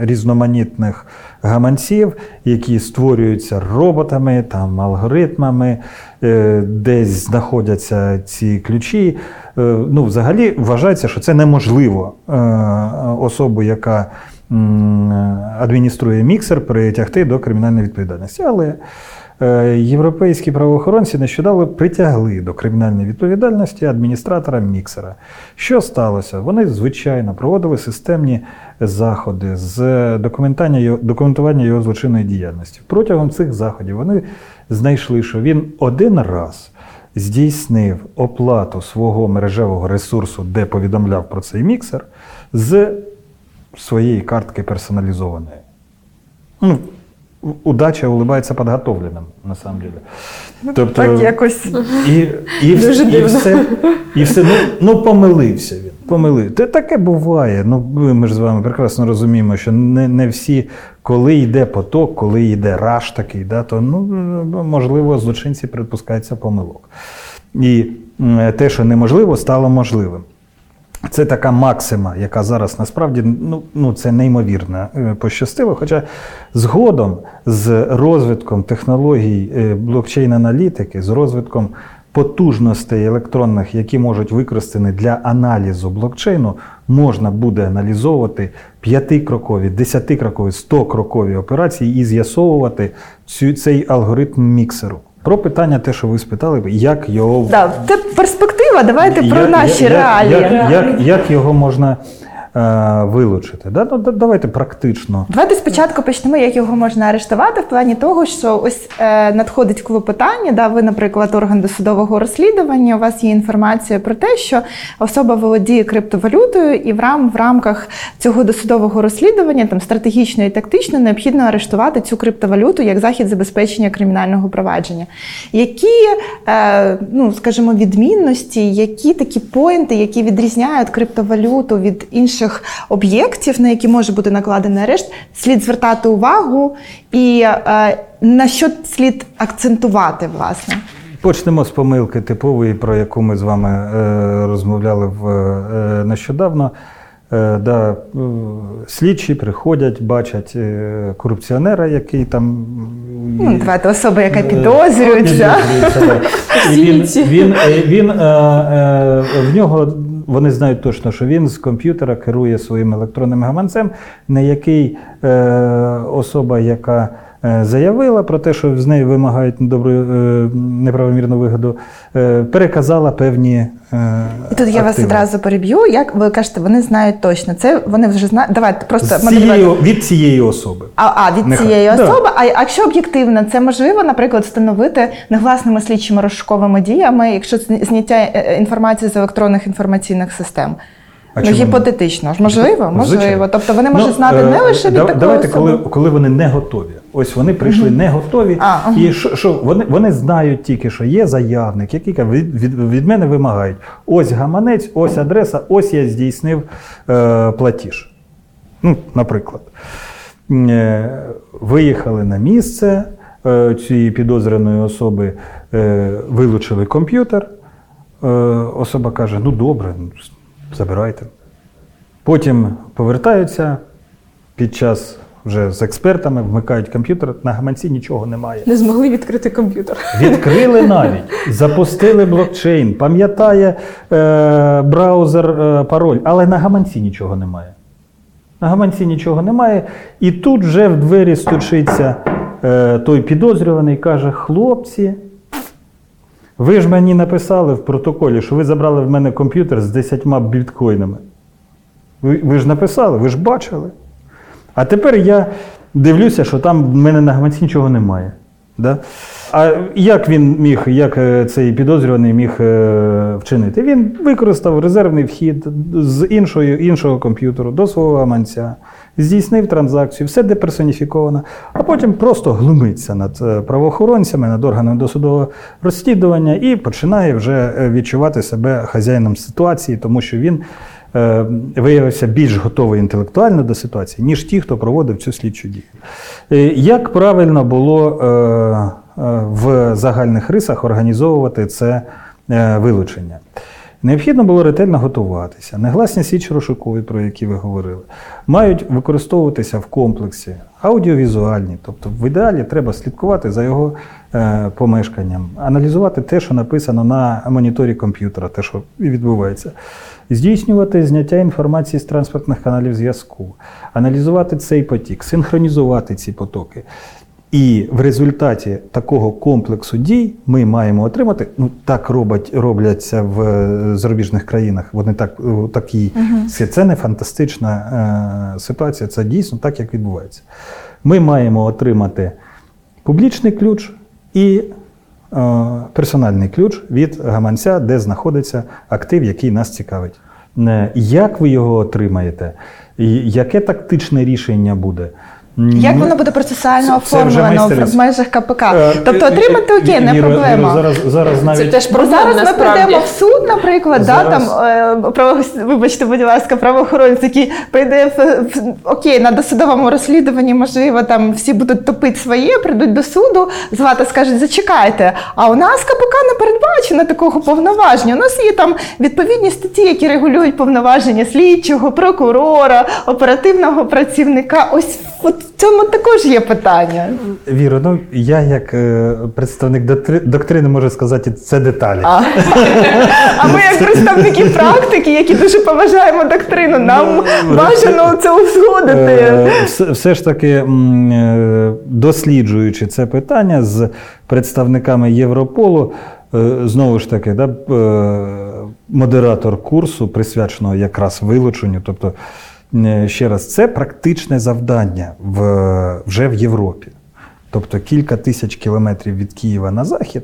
різноманітних гаманців, які створюються роботами, там, алгоритмами, е, десь знаходяться ці ключі. Е, Ну, взагалі вважається, що це неможливо особу, яка адмініструє міксер, притягти до кримінальної відповідальності. Але європейські правоохоронці нещодавно притягли до кримінальної відповідальності адміністратора міксера. Що сталося? Вони, звичайно, проводили системні заходи з документування його злочинної діяльності. Протягом цих заходів вони знайшли, що він один раз здійснив оплату свого мережевого ресурсу, де повідомляв про цей міксер, з своєї картки персоналізованої. Ну, удача улыбається підготовленим, на самом деле. Тобто, Так якось. і, і, Дуже і, дивно. все, і все ну, ну, помилився він. Помилив. Те таке буває. Ну, ми ж з вами прекрасно розуміємо, що не, не всі, коли йде поток, коли йде раш такий, да, то ну, можливо, злочинці припускаються помилок. І те, що неможливо, стало можливим. Це така максима, яка зараз насправді ну, ну, це неймовірно е, пощастило. Хоча згодом з розвитком технологій е, блокчейн-аналітики, з розвитком потужностей електронних, які можуть використані для аналізу блокчейну, можна буде аналізовувати п'ятикрокові, десятикрокові, стокрокові операції і з'ясовувати цю, цей алгоритм міксеру. Про питання, те, що ви спитали, як його Да, це перспектива. Давайте про наші реалії. Як, як, як його можна вилучити? Да? Ну, давайте практично. Давайте спочатку почнемо, як його можна арештувати, в плані того, що ось е, надходить клопотання. Да, ви, наприклад, орган досудового розслідування. У вас є інформація про те, що особа володіє криптовалютою, і в, рам, в рамках цього досудового розслідування, там стратегічно і тактично, необхідно арештувати цю криптовалюту як захід забезпечення кримінального провадження. Які, е, ну скажімо, відмінності, які такі поінти, які відрізняють криптовалюту від інших об'єктів, на які може бути накладений арешт, слід звертати увагу і е, на що слід акцентувати, власне. Почнемо з помилки типової, про яку ми з вами е, розмовляли в, е, нещодавно. Да, слідчі приходять, бачать корупціонера, який там. Ну, давайте особа, яка підозрюється. І він, він, він, е, в нього вони знають точно, що він з комп'ютера керує своїм електронним гаманцем, на який е, особа, яка заявила про те, що з неї вимагають недобру, е, неправомірну вигоду, е, переказала певні. Е, І тут я вас одразу переб'ю. Як ви кажете, вони знають точно. Це вони вже знають. Давайте просто З цієї, від цієї особи. А, а від Нехай. цієї Да. особи. А якщо об'єктивно, це можливо, наприклад, встановити негласними слідчими розшуковими діями, якщо зняття е, інформації з електронних інформаційних систем. А ну, гіпотетично ж можливо, можливо. Звичайно. Тобто вони можуть Ну, знати не е, лише від такої Давайте, особи. коли, коли вони не готові. Ось вони прийшли не готові, А, ага. і що, що вони, вони знають тільки, що є заявник, який від, від, від мене вимагають. Ось гаманець, ось адреса, ось я здійснив е, платіж. Ну, наприклад. Е, виїхали на місце е, цієї підозрюваної особи, е, вилучили комп'ютер. Е, особа каже: ну добре, забирайте. Потім повертаються під час вже з експертами, вмикають комп'ютер, на гаманці нічого немає. Не змогли відкрити комп'ютер. Відкрили навіть, запустили блокчейн, пам'ятає е, браузер е, пароль, але на гаманці нічого немає. На гаманці нічого немає. І тут вже в двері стучиться е, той підозрюваний каже: хлопці, ви ж мені написали в протоколі, що ви забрали в мене комп'ютер з 10 біткоїнами. Ви, ви ж написали, ви ж бачили. А тепер я дивлюся, що там в мене на гаманці нічого немає. Да? А як він міг, як е, цей підозрюваний міг е, вчинити? Він використав резервний вхід з іншої, іншого комп'ютеру до свого гаманця, здійснив транзакцію, все деперсоніфіковано, а потім просто глумиться над е, правоохоронцями, над органами досудового розслідування і починає вже е, відчувати себе хазяїном ситуації, тому що він е, виявився більш готовий інтелектуально до ситуації, ніж ті, хто проводив цю слідчу дію. Е, Як правильно було е, е, в загальних рисах організовувати це вилучення? Необхідно було ретельно готуватися. Негласні слідчі розшукові, про які ви говорили, мають використовуватися в комплексі аудіовізуальні. Тобто, в ідеалі треба слідкувати за його е, помешканням, аналізувати те, що написано на моніторі комп'ютера, те, що відбувається. Здійснювати зняття інформації з транспортних каналів зв'язку, аналізувати цей потік, синхронізувати ці потоки. І в результаті такого комплексу дій ми маємо отримати. Ну так робять, робляться в е, зарубіжних країнах. Вони так е, такі це, це не фантастична е, ситуація. Це дійсно так, як відбувається. Ми маємо отримати публічний ключ і е, персональний ключ від гаманця, де знаходиться актив, який нас цікавить. Е, Як ви його отримаєте? Яке тактичне рішення буде? Як воно буде процесуально це- це оформлено в- межах КПК? Е, Тобто е, отримати е, окей, не проблема. Зараз, зараз навіть Це теж Бо зараз ми прийдемо в суд, наприклад, да, там право, вибачте, будь ласка, правоохоронець, який прийде в, в- окей, на досудовому розслідуванні, можливо, там всі будуть топити своє, прийдуть до суду, звати скажуть, зачекайте. А у нас КПК не передбачено такого повноваження. У нас є там відповідні статті, які регулюють повноваження слідчого, прокурора, оперативного працівника. Ось от в цьому також є питання. Віро, ну я як е, представник доктри- доктрини можу сказати, це деталі. А, а ми, як представники практики, які дуже поважаємо доктрину, нам Ну, бажано це узгодити. Е, все, все ж таки, м, е, досліджуючи це питання з представниками Європолу, е, знову ж таки, да, е, модератор курсу, присвяченого якраз вилученню, тобто, ще раз, це практичне завдання в, вже в Європі. Тобто кілька тисяч кілометрів від Києва на захід,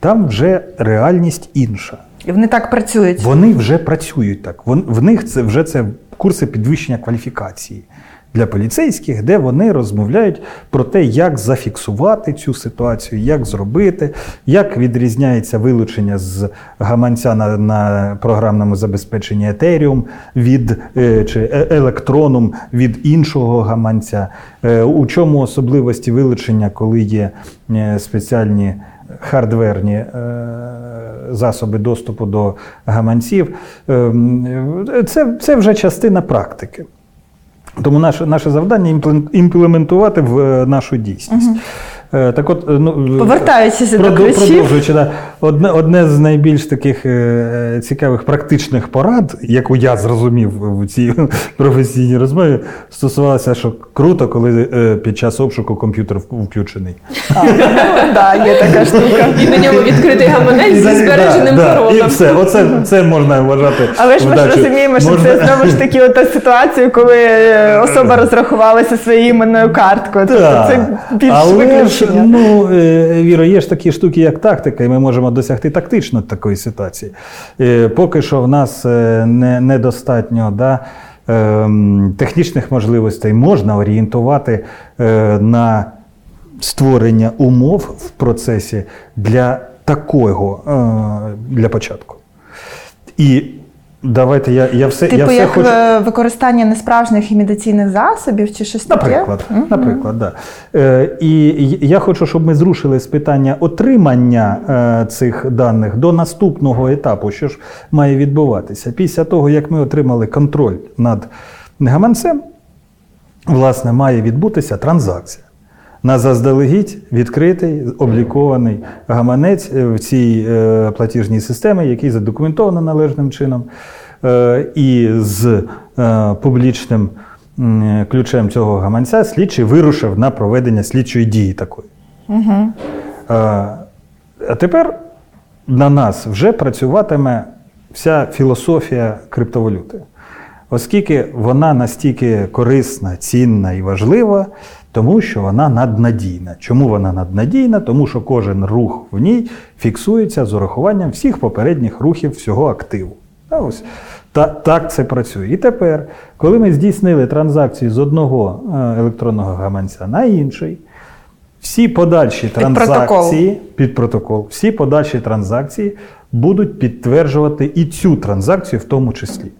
там вже реальність інша. І вони так працюють. Вони вже працюють так. Вон, в них це вже це курси підвищення кваліфікації для поліцейських, де вони розмовляють про те, як зафіксувати цю ситуацію, як зробити, як відрізняється вилучення з гаманця на, на програмному забезпеченні Ethereum від е, чи е- електроном від іншого гаманця, е, у чому особливості вилучення, коли є спеціальні хардверні засоби доступу до гаманців. Ем, Це, це вже частина практики. Тому наше, наше завдання імплементувати в е, нашу дійсність. Е, Так от, е, ну, Повертаючись до Проду- ключів. Продовжуючи, да, одне, одне з найбільш таких е, цікавих практичних порад, яку я зрозумів в цій професійній розмові, стосувалося, що круто, коли е, під час обшуку комп'ютер включений. А, ну, є така штука. І на ньому відкритий гаманець зі збереженим да, І все, оце це можна вважати. Але ж ми ж розуміємо, що це знову ж таки ота ситуація, коли е, особа розрахувалася своєю іменною карткою. Тобто це більш Але ж, ну, е, Віро, є ж такі штуки, як тактика, і ми можемо досягти тактично такої ситуації. Е, Поки що в нас е, не, недостатньо да, ем, технічних можливостей можна орієнтувати е, на створення умов в процесі для такого, е, для початку. І давайте я, я все, я Типу, все як хочу. е, використання несправжніх імітаційних засобів чи щось таке? Наприклад, Мгм. наприклад, да. Е, і я хочу, щоб ми зрушили з питання отримання е, цих даних до наступного етапу, що ж має відбуватися. Після того, як ми отримали контроль над гаманцем, власне, має відбутися транзакція. На заздалегідь відкритий облікований гаманець е, в цій е, платіжній системі, який задокументовано належним чином, е, і з публічним ключем цього гаманця слідчий вирушив на проведення слідчої дії такої. Угу. А тепер на нас вже працюватиме вся філософія криптовалюти, оскільки вона настільки корисна, цінна і важлива, тому що вона наднадійна. Чому вона наднадійна? Тому що кожен рух в ній фіксується з урахуванням всіх попередніх рухів всього активу. А ось та, так це працює. І тепер, коли ми здійснили транзакції з одного е, електронного гаманця на інший, всі подальші транзакції під протокол, всі подальші транзакції будуть підтверджувати і цю транзакцію в тому числі.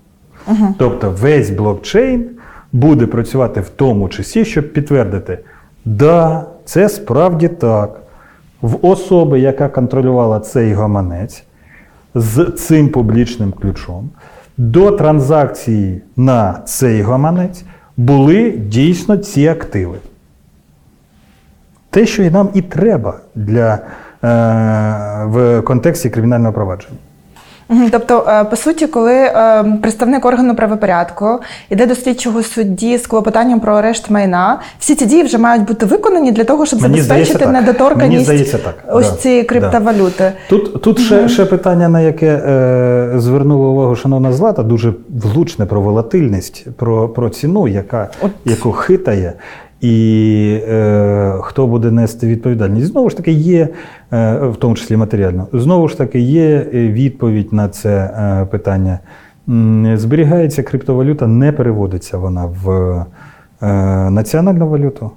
Тобто весь блокчейн буде працювати в тому числі, щоб підтвердити, да, це справді так. В особи, яка контролювала цей гаманець з цим публічним ключом, до транзакції на цей гаманець були дійсно ці активи. Те, що і нам і треба для, е, в контексті кримінального провадження. Тобто, е, по суті, коли е, представник органу правопорядку йде до слідчого судді з клопотанням про арешт майна, всі ці дії вже мають бути виконані для того, щоб Мені забезпечити так. недоторканність Мені здається, так. ось Да. цієї криптовалюти. Тут, тут ще, ще питання, на яке е, звернула увагу шановна Злата, дуже влучне про волатильність, про, про ціну, яка, яку хитає. І е, хто буде нести відповідальність? Знову ж таки, є, е, в тому числі матеріально, знову ж таки, є е, відповідь на це е, питання. Зберігається криптовалюта, не переводиться вона в е, національну валюту.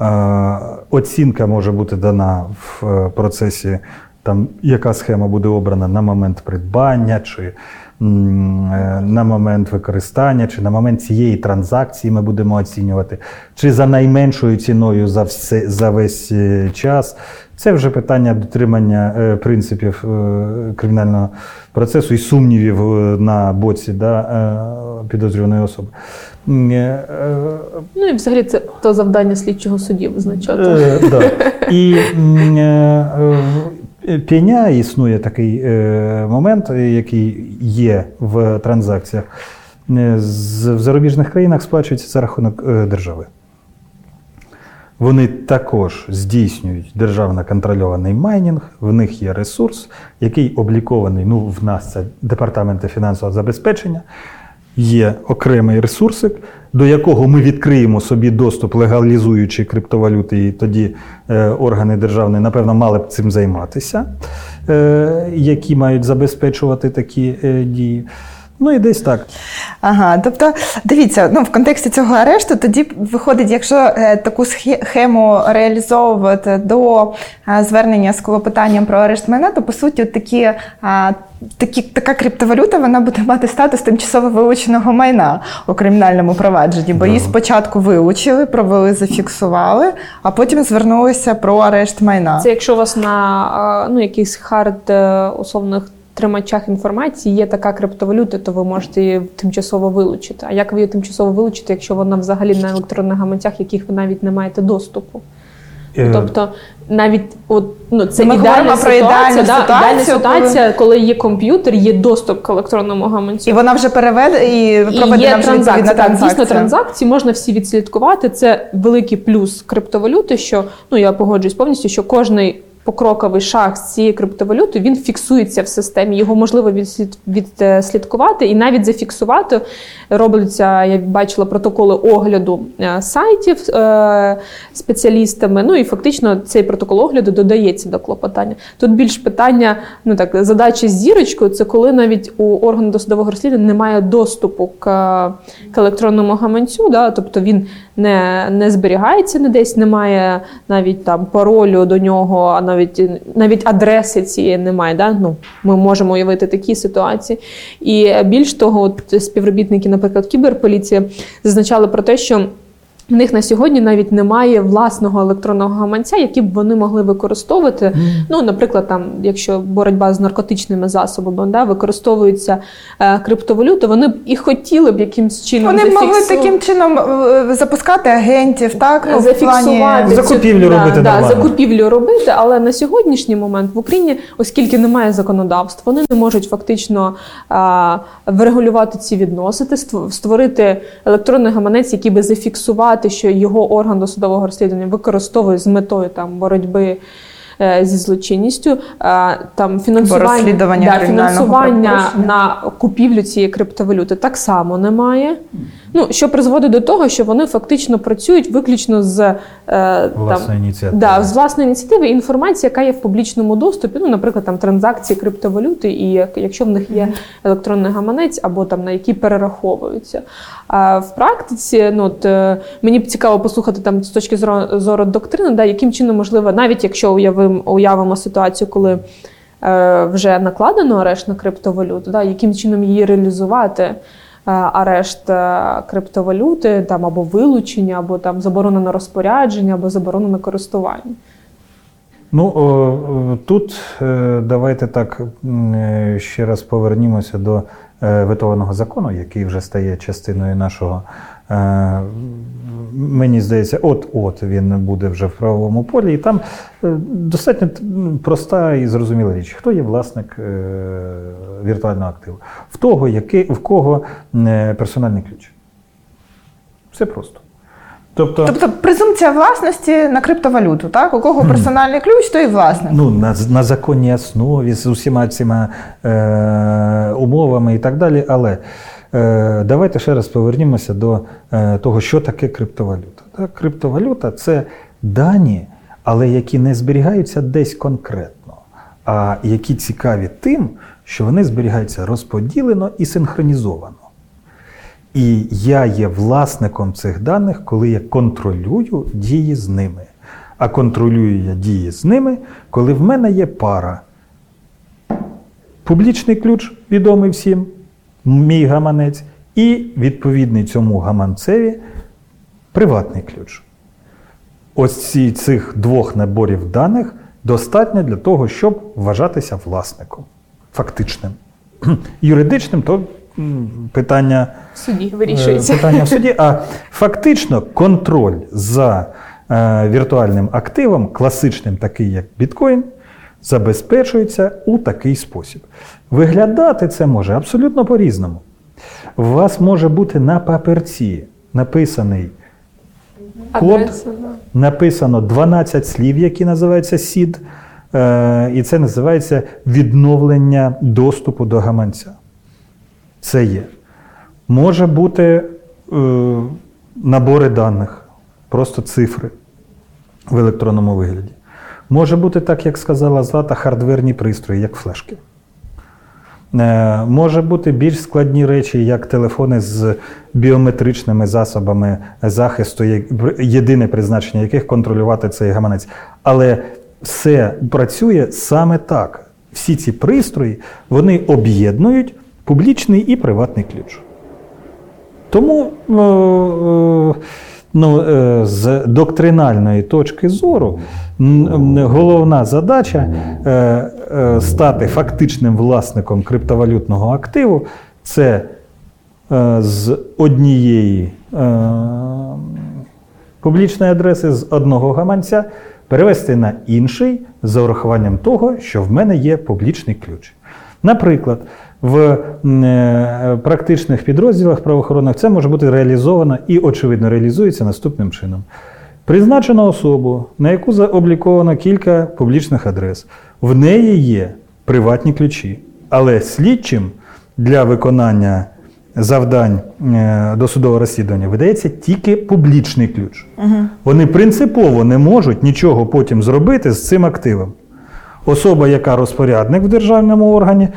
Е, Оцінка може бути дана в е, процесі, там, яка схема буде обрана на момент придбання, чи на момент використання, чи на момент цієї транзакції ми будемо оцінювати, чи за найменшою ціною за, все, за весь е, час. Це вже питання дотримання е, принципів е, кримінального процесу і сумнівів е, на боці да, е, підозрюваної особи. Е, е, Ну і взагалі це то завдання слідчого судді визначати. Е, да. І е, е, пеня існує такий е, момент, який є в транзакціях. Е, В зарубіжних країнах сплачується за рахунок е, держави. Вони також здійснюють державно контрольований майнінг, в них є ресурс, який облікований. Ну, в нас це департамент фінансового забезпечення. Є окремий ресурсик, до якого ми відкриємо собі доступ, легалізуючи криптовалюти, і тоді е, органи державні, напевно, мали б цим займатися, е, які мають забезпечувати такі е, дії. Ну і десь так. Ага, тобто, дивіться, ну в контексті цього арешту тоді виходить, якщо е, таку схему реалізовувати до е, звернення з клопотанням про арешт майна, то по суті такі, е, такі, така криптовалюта вона буде мати статус тимчасово вилученого майна у кримінальному провадженні, бо її спочатку вилучили, провели, зафіксували, а потім звернулися про арешт майна. Це якщо у вас на е, ну, якихось hard е, условних тримачах інформації є така криптовалюта, то ви можете її тимчасово вилучити. А як ви її тимчасово вилучите, якщо вона взагалі на електронних гаманцях, яких ви навіть не маєте доступу? Е, Тобто навіть от ну це Ми ідеальна про ситуація, ідеальну да, ідеальна ситуація, коли є комп'ютер, є доступ к електронному гаманцю. І вона вже переведена і проведена відповідна Так, дійсно, транзакції можна всі відслідкувати. Це великий плюс криптовалюти. Що ну я погоджуюсь повністю, що кожний покроковий шаг з цієї криптовалюти він фіксується в системі. Його можливо відслід- відслідкувати і навіть зафіксувати. Робляться, я бачила протоколи огляду е, сайтів е, спеціалістами. Ну і фактично цей протокол огляду додається до клопотання. Тут більш питання, ну так, задача з зірочкою це коли навіть у органу досудового розслідування немає доступу к, к електронному гаманцю, да, тобто він не, не зберігається не десь, немає навіть там паролю до нього, а навіть навіть адреси цієї немає. Да? Ну, ми можемо уявити такі ситуації. І більш того, от співробітники, наприклад, кіберполіції зазначали про те, що. В них на сьогодні навіть немає власного електронного гаманця, який б вони могли використовувати. Ну, наприклад, там, якщо боротьба з наркотичними засобами, да, використовується е, криптовалюта, вони б і хотіли б якимсь чином Вони б могли таким чином е, запускати агентів, так? Ну, в зафіксувати плані... Закупівлю да, робити да, закупівлю робити, але на сьогоднішній момент в Україні, оскільки немає законодавства, вони не можуть фактично а, врегулювати ці відносини, ство- створити електронний гаманець, який би зафіксувати, що його орган досудового розслідування використовує з метою там боротьби. е, Зі злочинністю там фінансування, да, фінансування на купівлю цієї криптовалюти так само немає. Ну що призводить до того, що вони фактично працюють виключно з е, Власної там, ініціативи. Да, з власної ініціативи інформація, яка є в публічному доступі. Ну, наприклад, там транзакції криптовалюти, і якщо в них є електронний гаманець або там на які перераховуються. А в практиці, ну от е, мені б цікаво послухати там з точки зору, зору доктрини, да, яким чином можливо, навіть якщо уявимо, уявимо ситуацію, коли е, вже накладено арешт на криптовалюту, да, яким чином її реалізувати. Е, Арешт е, криптовалюти там або вилучення, або там заборона на розпорядження, або заборона на користування. Ну, о, тут е, давайте так е, ще раз повернімося до витованого закону, який вже стає частиною нашого. Е, Мені здається, от-от він буде вже в правовому полі, і там е, достатньо проста і зрозуміла річ, хто є власник е, віртуального активу, в того, який, в кого персональний ключ. Все просто. Тобто, Тобто презумпція власності на криптовалюту, так? У кого персональний ключ, то і власник. Ну, на, на законній основі з усіма цими е, умовами і так далі. Але давайте ще раз повернімося до е, того, що таке криптовалюта. Так, криптовалюта це дані, але які не зберігаються десь конкретно, а які цікаві тим, що вони зберігаються розподілено і синхронізовано. І я є власником цих даних, коли я контролюю дії з ними. А контролюю я дії з ними, коли в мене є пара. Публічний ключ, відомий всім, мій гаманець, і відповідний цьому гаманцеві приватний ключ. Ось ці, цих двох наборів даних достатньо для того, щоб вважатися власником фактичним. Юридичним то питання В суді Е, вирішується. Питання в суді. А фактично контроль за е, віртуальним активом, класичним, такий як біткоін, забезпечується у такий спосіб. Виглядати це може абсолютно по-різному. У вас може бути на паперці написаний код, написано 12 слів, які називаються сід, е, і це називається відновлення доступу до гаманця. Це є. Може бути е, набори даних, просто цифри в електронному вигляді. Може бути, так як сказала Злата, хардверні пристрої, як флешки. Е, Може бути більш складні речі, як телефони з біометричними засобами захисту, єдине призначення яких контролювати цей гаманець. Але все працює саме так. Всі ці пристрої вони об'єднують публічний і приватний ключ. Тому е, е, ну, е, з доктринальної точки зору головна задача е, е, стати фактичним власником криптовалютного активу це з однієї публічної адреси з одного гаманця перевести на інший за урахуванням того, що в мене є публічний ключ. Наприклад, в е, практичних підрозділах правоохоронних це може бути реалізовано і, очевидно, реалізується наступним чином. Призначено особу, на яку заобліковано кілька публічних адрес. В неї є приватні ключі, але слідчим для виконання завдань е, досудового розслідування видається тільки публічний ключ. Вони принципово не можуть нічого потім зробити з цим активом. Особа, яка розпорядник в державному органі,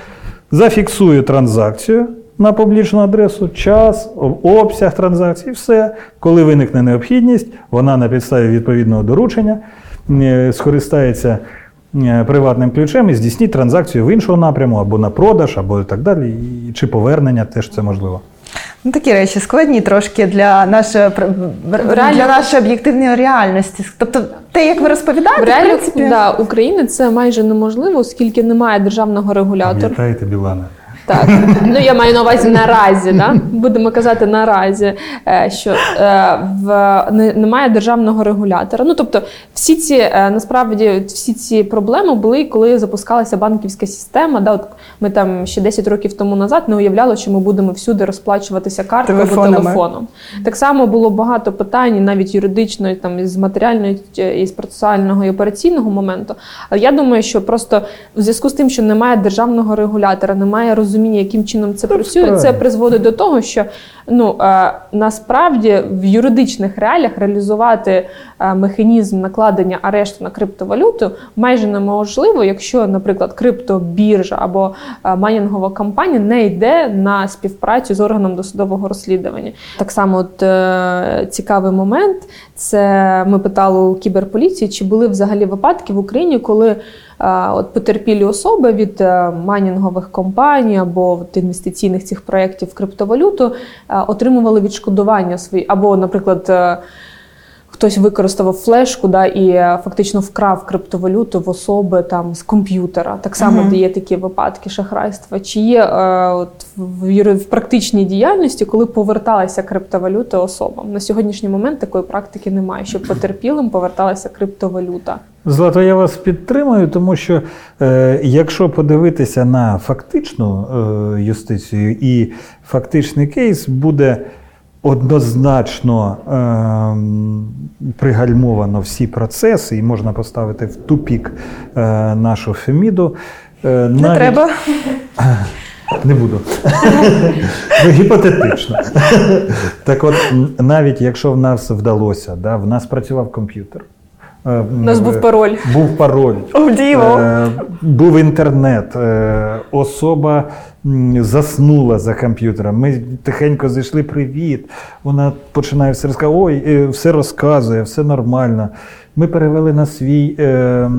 зафіксує транзакцію на публічну адресу, час, обсяг транзакції, все. Коли виникне необхідність, вона на підставі відповідного доручення е, скористається е, приватним ключем і здійснить транзакцію в іншому напряму, або на продаж, або так далі, чи повернення теж це можливо. Ну, такі речі складні трошки для нашої для нашої об'єктивної реальності. Тобто, те, як ви розповідаєте, В в принципі, да, України це майже неможливо, оскільки немає державного регулятора. Пам'ятаєте, Білана? Так, ну я маю на увазі наразі, да? будемо казати наразі, е, що е, в немає державного регулятора. Ну тобто, всі ці е, насправді всі ці проблеми були, коли запускалася банківська система. Да, от ми там ще 10 років тому назад не уявляли, що ми будемо всюди розплачуватися карткою або телефоном. Так само було багато питань, навіть юридичної, там з матеріальної і з процесуального і операційного моменту. Але я думаю, що просто в зв'язку з тим, що немає державного регулятора, немає розуміння, яким чином це працює, це призводить до того, що ну е, насправді в юридичних реаліях реалізувати е, механізм накладення арешту на криптовалюту майже неможливо, якщо, наприклад, криптобіржа або е, майнінгова компанія не йде на співпрацю з органом досудового розслідування. Так само, от е, цікавий момент, це ми питали у кіберполіції, чи були взагалі випадки в Україні, коли от потерпілі особи від е, майнінгових компаній або от інвестиційних цих проєктів в криптовалюту е, отримували відшкодування свої, або, наприклад, е, хтось використав флешку да, і е, фактично вкрав криптовалюту в особи там з комп'ютера. Так само Мгм. є такі випадки шахрайства. Чи є е, от, в, в практичній діяльності, коли поверталася криптовалюта особам? На сьогоднішній момент такої практики немає, щоб потерпілим поверталася криптовалюта. Злато, я вас підтримую, тому що е, якщо подивитися на фактичну е, юстицію і фактичний кейс, буде однозначно е, пригальмовано всі процеси, і можна поставити в тупік е, нашу Феміду. Е, не треба. Не буду. ну, гіпотетично. так от, навіть якщо в нас вдалося, да, в нас працював комп'ютер. Е, У нас був пароль. Був пароль. Е, був інтернет, е, особа заснула за комп'ютером. Ми тихенько зайшли, привіт. Вона починає все розказувати, ой, е, все розказує, все нормально. Ми перевели на свій е,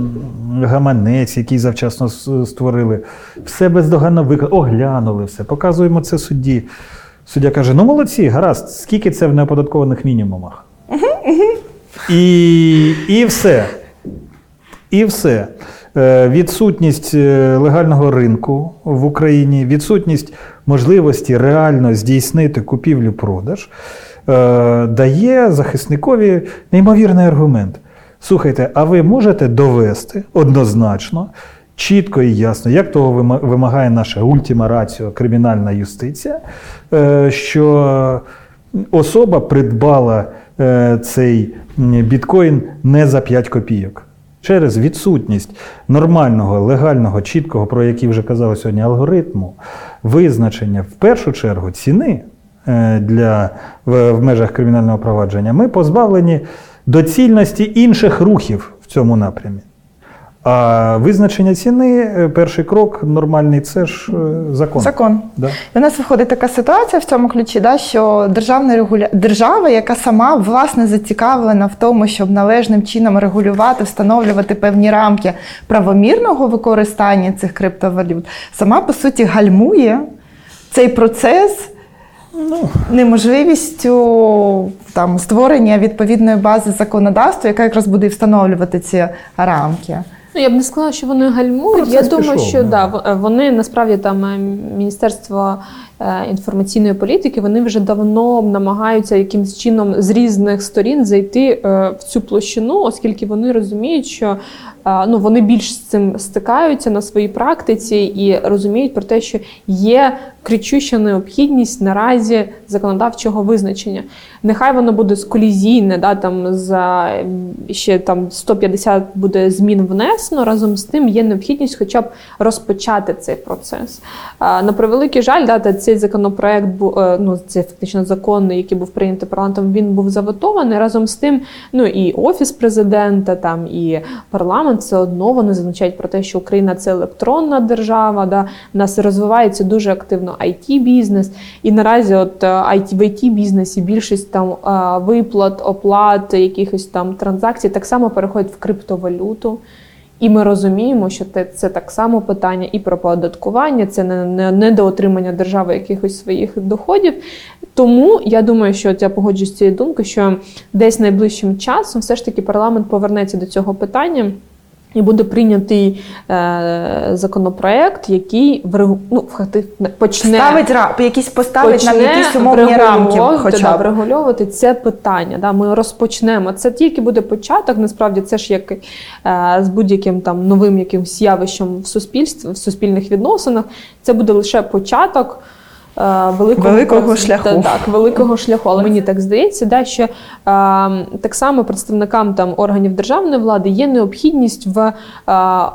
гаманець, який завчасно створили. Все бездоганно виклали, оглянули все, показуємо це судді. Суддя каже: ну молодці, гаразд, скільки це в неоподаткованих мінімумах? І, і все. І все. Е, Відсутність е, легального ринку в Україні, відсутність можливості реально здійснити купівлю-продаж е, дає захисникові неймовірний аргумент. Слухайте, а ви можете довести однозначно, чітко і ясно, як того вимагає наша ультима раціо кримінальна юстиція, що особа придбала цей біткоін не за 5 копійок. Через відсутність нормального, легального, чіткого, про який вже казали сьогодні, алгоритму, визначення в першу чергу ціни е, для, в, в межах кримінального провадження, ми позбавлені доцільності інших рухів в цьому напрямі. А визначення ціни, е, перший крок нормальний, це ж е, закон. Закон. Да. І у нас виходить така ситуація в цьому ключі, да, що державна регуля... держава, яка сама власне зацікавлена в тому, щоб належним чином регулювати, встановлювати певні рамки правомірного використання цих криптовалют, сама по суті гальмує цей процес. Ну, Неможливістю там створення відповідної бази законодавства, яка якраз буде встановлювати ці рамки. Ну, я б не сказала, що вони гальмують. Процес Я думаю, пішов, що да. да, вони насправді там е, Міністерство е, інформаційної політики вони вже давно намагаються якимось чином з різних сторін зайти е, в цю площину, оскільки вони розуміють, що е, ну, вони більш з цим стикаються на своїй практиці і розуміють про те, що є кричуща необхідність наразі законодавчого визначення. Нехай воно буде сколізійне, да, там за ще там 150 буде змін внесено. Разом з тим є необхідність, хоча б розпочати цей процес. На превеликий жаль, да, та цей законопроект е, ну це фактично закон, який був прийнятий парламентом. Він був заветований. Разом з тим, ну і офіс президента, там і парламент все одно вони зазначають про те, що Україна це електронна держава. Да, в нас розвивається дуже активно it бізнес і наразі, от е, IT, в it бізнесі більшість там е, виплат, оплат, якихось там транзакцій так само переходять в криптовалюту. І ми розуміємо, що це, так само питання і про податкування, це не, не недоотримання держави якихось своїх доходів. Тому я думаю, що я погоджуюсь з цією думкою, що десь найближчим часом все ж таки парламент повернеться до цього питання. І буде прийнятий е, законопроект, який врегу- ну, почне Ставить ра... якісь поставить нам почне якісь умовні рамки, хоча да, врегульовувати це питання. Да, ми розпочнемо. Це тільки буде початок. Насправді це ж як е, з будь-яким там новим якимсь явищем в суспільстві, в суспільних відносинах. Це буде лише початок. Е, Великого, Великого шляху. Та- Так, великого шляху. Але мені так здається, да, що е, так само представникам там органів державної влади є необхідність в, е,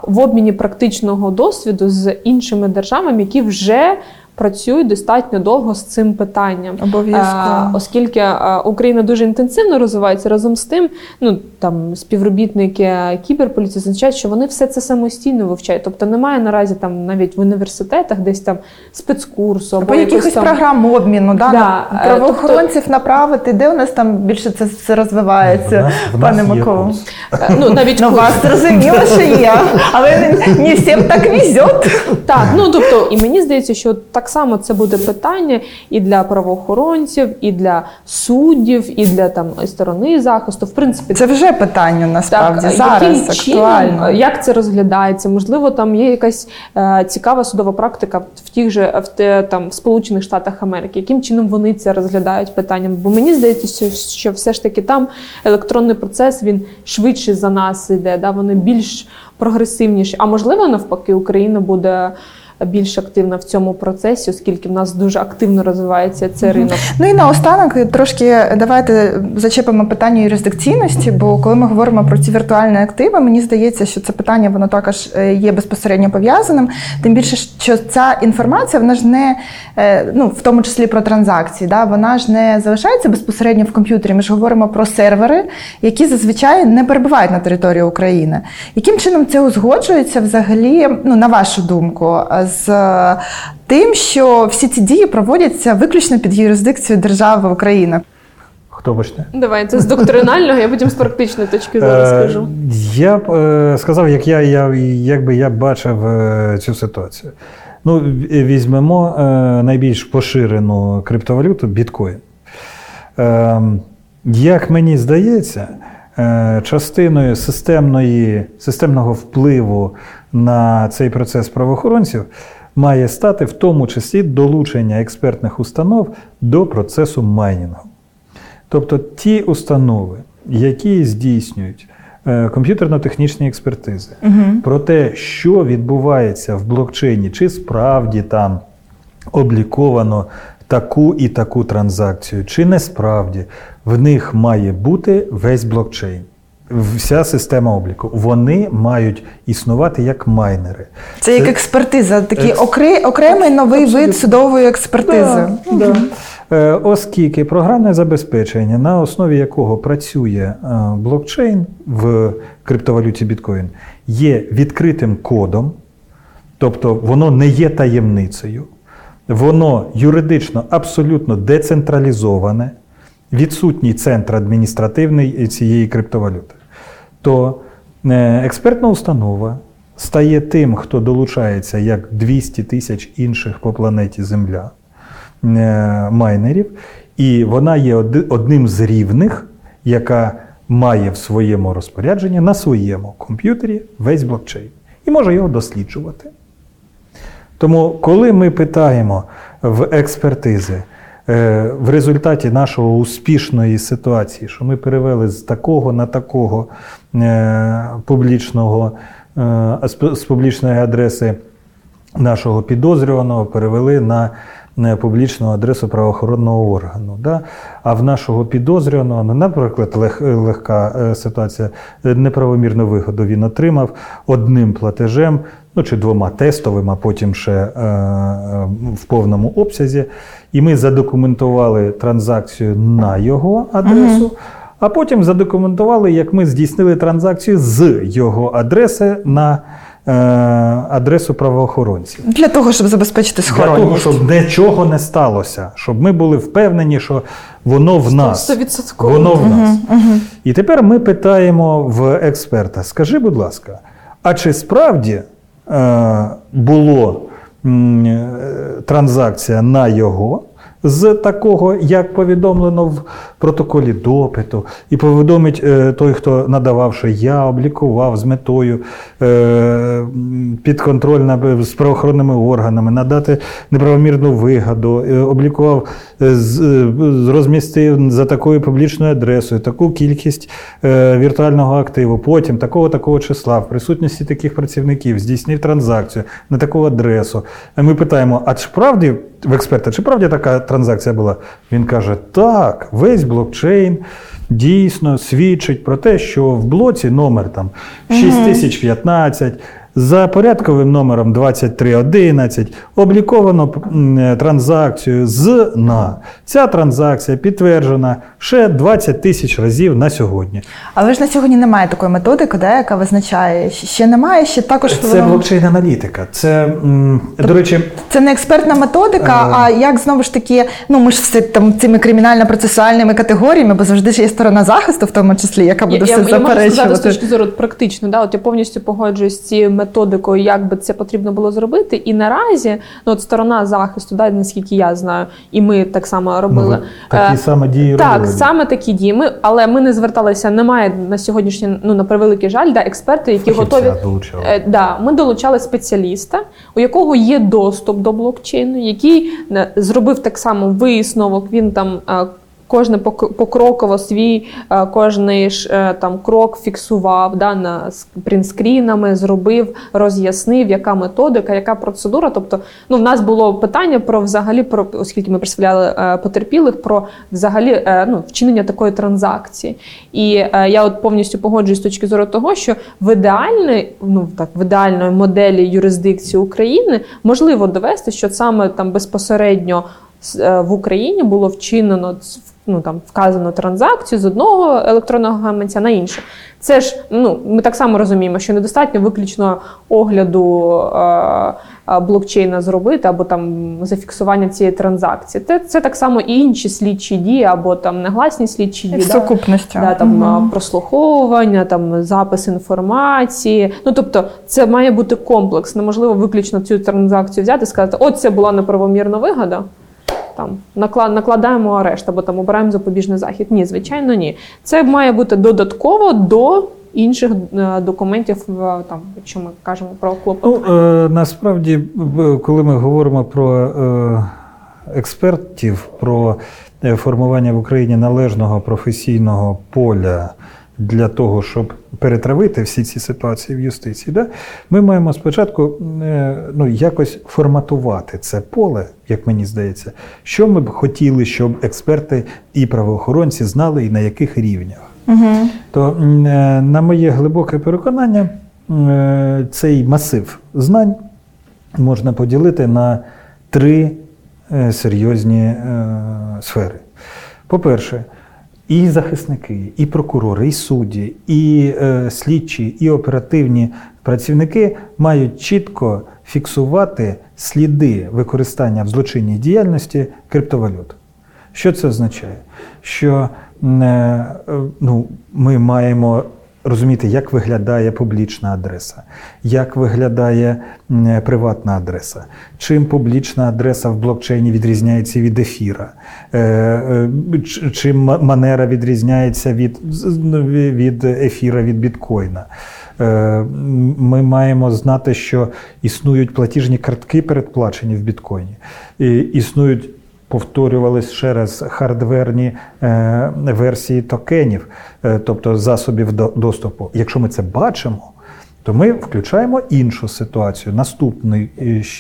в обміні практичного досвіду з іншими державами, які вже працюють достатньо довго з цим питанням. Обов'язково. Е, оскільки е, Україна дуже інтенсивно розвивається разом з тим, ну там співробітники кіберполіції зазначають, що вони все це самостійно вивчають. Тобто немає наразі там навіть в університетах десь там спецкурсу або, Або якихось там... програм обміну, да, Да, е, правоохоронців направити, де у нас там більше це все розвивається, В нас- в пане нас є Миколо. Е, Ну навіть Ну, вас зрозуміло, що є, але не, всім так везет. Так, ну тобто, і мені здається, що так само це буде питання і для правоохоронців, і для суддів, і для там сторони захисту. В принципі, Це вже питання насправді Так, зараз яким чином, актуально. як це розглядається? Можливо, там є якась е, цікава судова практика в тих же в те, там в Сполучених Штатах Америки. Яким чином вони це розглядають питанням? Бо мені здається, що, що все ж таки там електронний процес він швидше за нас іде. Да? Вони більш прогресивніші. А можливо, навпаки, Україна буде. Більш активна в цьому процесі, оскільки в нас дуже активно розвивається цей ринок. Ну і наостанок трошки давайте зачепимо питання юрисдикційності, бо коли ми говоримо про ці віртуальні активи, мені здається, що це питання воно також е, є безпосередньо пов'язаним. Тим більше, що ця інформація вона ж не е, ну в тому числі про транзакції, да, вона ж не залишається безпосередньо в комп'ютері. Ми ж говоримо про сервери, які зазвичай не перебувають на території України. Яким чином це узгоджується взагалі, ну на вашу думку, з тим, що всі ці дії проводяться виключно під юрисдикцією держави України. Хто почне? Давай, це з доктринального, я потім з практичної точки зору Е, скажу. Я б е, сказав, як я, я, як би я бачив е, цю ситуацію. Ну, візьмемо е, найбільш поширену криптовалюту біткоін. Е, Як мені здається, е, частиною системної, системного впливу на цей процес правоохоронців має стати в тому числі долучення експертних установ до процесу майнінгу. Тобто ті установи, які здійснюють е, комп'ютерно-технічні експертизи про те, що відбувається в блокчейні, чи справді там обліковано таку і таку транзакцію, чи не справді, в них має бути весь блокчейн. Вся система обліку. Вони мають існувати як майнери. Це як експертиза, такий Екс- окре- окремий новий вид судової експертизи. Да, да. Е, Оскільки програмне забезпечення, на основі якого працює е, блокчейн в криптовалюті біткоін, є відкритим кодом, тобто воно не є таємницею, воно юридично абсолютно децентралізоване, відсутній центр адміністративний цієї криптовалюти, то е, експертна установа стає тим, хто долучається як 200 тисяч інших по планеті Земля е, майнерів, і вона є одним з рівних, яка має в своєму розпорядженні на своєму комп'ютері весь блокчейн і може його досліджувати. Тому, коли ми питаємо в експертизи е, в результаті нашого успішної ситуації, що ми перевели з такого на такого публічного, е, з- публічної адреси нашого підозрюваного перевели на е, публічну адресу правоохоронного органу. Да? А в нашого підозрюваного, ну, наприклад, лег, легка е, ситуація, е, неправомірну вигоду він отримав одним платежем, ну чи двома тестовими, а потім ще е, е, в повному обсязі. І ми задокументували транзакцію на його адресу. А потім задокументували, як ми здійснили транзакцію з його адреси на е, адресу правоохоронців. Для того, щоб забезпечити Для того, щоб нічого не сталося, щоб ми були впевнені, що воно в нас. Стовідсотково. Воно в нас. І тепер ми питаємо в експерта: скажи, будь ласка, а чи справді е, було м, е, транзакція на його? З такого, як повідомлено в протоколі допиту, і повідомить е, той, хто надавав, що я облікував з метою е, підконтрольна з правоохоронними органами, надати неправомірну вигоду, е, облікував, е, з, е, розмістив за такою публічною адресою таку кількість е, віртуального активу, потім такого такого числа, в присутності таких працівників, здійснив транзакцію на таку адресу. Ми питаємо: а чи правді в експерта, чи правді така транзакція була? Він каже: так, весь блокчейн. Дійсно свідчить про те, що в блоці номер там 6015 за порядковим номером 2311 обліковано транзакцію з на. Ця транзакція підтверджена ще 20 тисяч разів на сьогодні. Але ж на сьогодні немає такої методики, да, яка визначає. Ще немає, ще також Це блокчейн-аналітика. Це, до речі, Це не експертна методика, Е. а як знову ж таки, ну ми ж все там цими кримінально-процесуальними категоріями, бо завжди ж є сторона захисту, в тому числі, яка буде все я, я можу сказати з точки зору практично, да, от я повністю погоджуюсь з цією методикою, як би це потрібно було зробити. І наразі, ну от сторона захисту, да, наскільки я знаю, і ми так само робили. ну, такі Е, саме дії Так, робили. саме такі дії. Ми, але ми не зверталися. Немає на сьогоднішній, ну на превеликий жаль, да, експерти, які Фахівця готові долучали. Е, да, ми долучали спеціаліста, у якого є доступ до блокчейну, який е, зробив так само висновок. Він там. Кожне пок- покроково свій е, кожний е, там крок фіксував да, на принтскрінами, зробив, роз'яснив, яка методика, яка процедура. Тобто, ну в нас було питання про взагалі про оскільки ми представляли е, потерпілих, про взагалі ну, вчинення такої транзакції. І я от повністю погоджуюсь з точки зору того, що в ідеальної, ну так в ідеальної моделі юрисдикції України можливо довести, що саме там безпосередньо в Україні було вчинено ну там вказано транзакцію з одного електронного гаманця на інше. Це ж ну ми так само розуміємо, що недостатньо виключно огляду е, блокчейна зробити або там зафіксування цієї транзакції. Це це так само і інші слідчі дії, або там негласні слідчі дії. Сукупності. Да, там угу. прослуховування, там запис інформації. Ну тобто, це має бути комплекс. Неможливо виключно цю транзакцію взяти і сказати, от це була неправомірна вигода там накладаємо арешт або там обираємо запобіжний захід. Ні, звичайно, ні. Це має бути додатково до інших е, документів, там, якщо ми кажемо про клопотання. Ну, е, Насправді, коли ми говоримо про е, експертів, про е, формування в Україні належного професійного поля для того, щоб перетравити всі ці ситуації в юстиції, да? ми маємо спочатку е, ну, якось форматувати це поле, як мені здається, що ми б хотіли, щоб експерти і правоохоронці знали і на яких рівнях. Угу. То, е, на моє глибоке переконання, е, цей масив знань можна поділити на три серйозні сфери. По-перше, і захисники, і прокурори, і судді, і е, слідчі, і оперативні працівники мають чітко фіксувати сліди використання в злочинній діяльності криптовалют. Що це означає? Що е, ну, ми маємо розуміти, як виглядає публічна адреса, як виглядає приватна адреса, чим публічна адреса в блокчейні відрізняється від ефіра, е, е, чим манера відрізняється від, від ефіра від біткоїна. Е, ми маємо знати, що існують платіжні картки передплачені в біткоїні, існують повторювались ще раз хардверні е, версії токенів, е, тобто засобів доступу. Якщо ми це бачимо, то ми включаємо іншу ситуацію. Наступний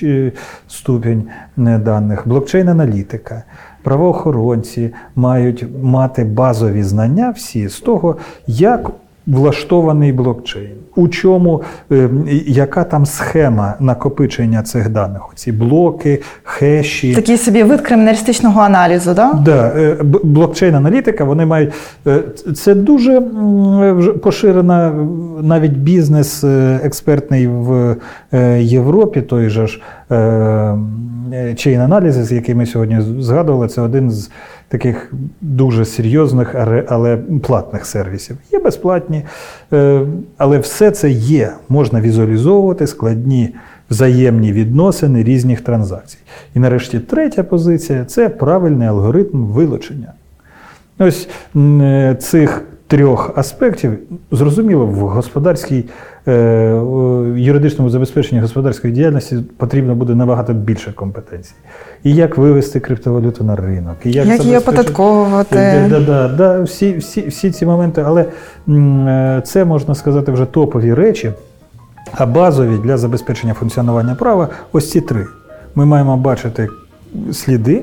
е, ступінь даних блокчейн-аналітика. Правоохоронці мають мати базові знання всі з того, як влаштований блокчейн. У чому, е, яка там схема накопичення цих даних? Оці блоки, хеші. Такий собі вид криміналістичного аналізу, да? Да, е, блокчейн-аналітика, вони мають. Е, це дуже поширена навіть бізнес експертний в Європі, той же ж чейн аналізи, з якими сьогодні згадували, це один з таких дуже серйозних, але платних сервісів. Є безплатні, е, але все це є. Можна візуалізовувати складні взаємні відносини різних транзакцій. І нарешті третя позиція це правильний алгоритм вилучення. Ось е, цих трьох аспектів зрозуміло в господарській юридичному забезпеченні господарської діяльності потрібно буде набагато більше компетенцій. І як вивести криптовалюту на ринок, і як, як її оподатковувати. Да, да, да, всі, всі, всі ці моменти, але е, це можна сказати вже топові речі, а базові для забезпечення функціонування права ось ці три. Ми маємо бачити сліди.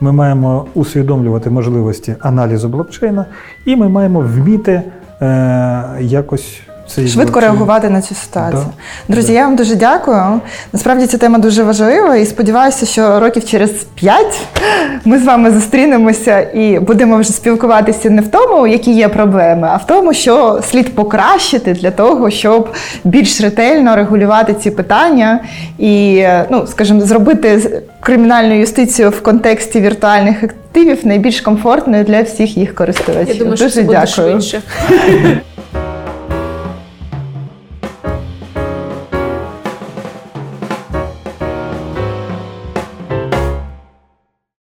Ми маємо усвідомлювати можливості аналізу блокчейна, і ми маємо вміти е, якось цей швидко блокчейн. реагувати на цю ситуацію. Да. Друзі, да. я вам дуже дякую. Насправді ця тема дуже важлива, і сподіваюся, що років через п'ять ми з вами зустрінемося і будемо вже спілкуватися не в тому, які є проблеми, а в тому, що слід покращити для того, щоб більш ретельно регулювати ці питання і, ну скажімо, зробити кримінальну юстицію в контексті віртуальних активів найбільш комфортною для всіх їх користувачів. Я думаю, що Дуже це буде дякую. швидше.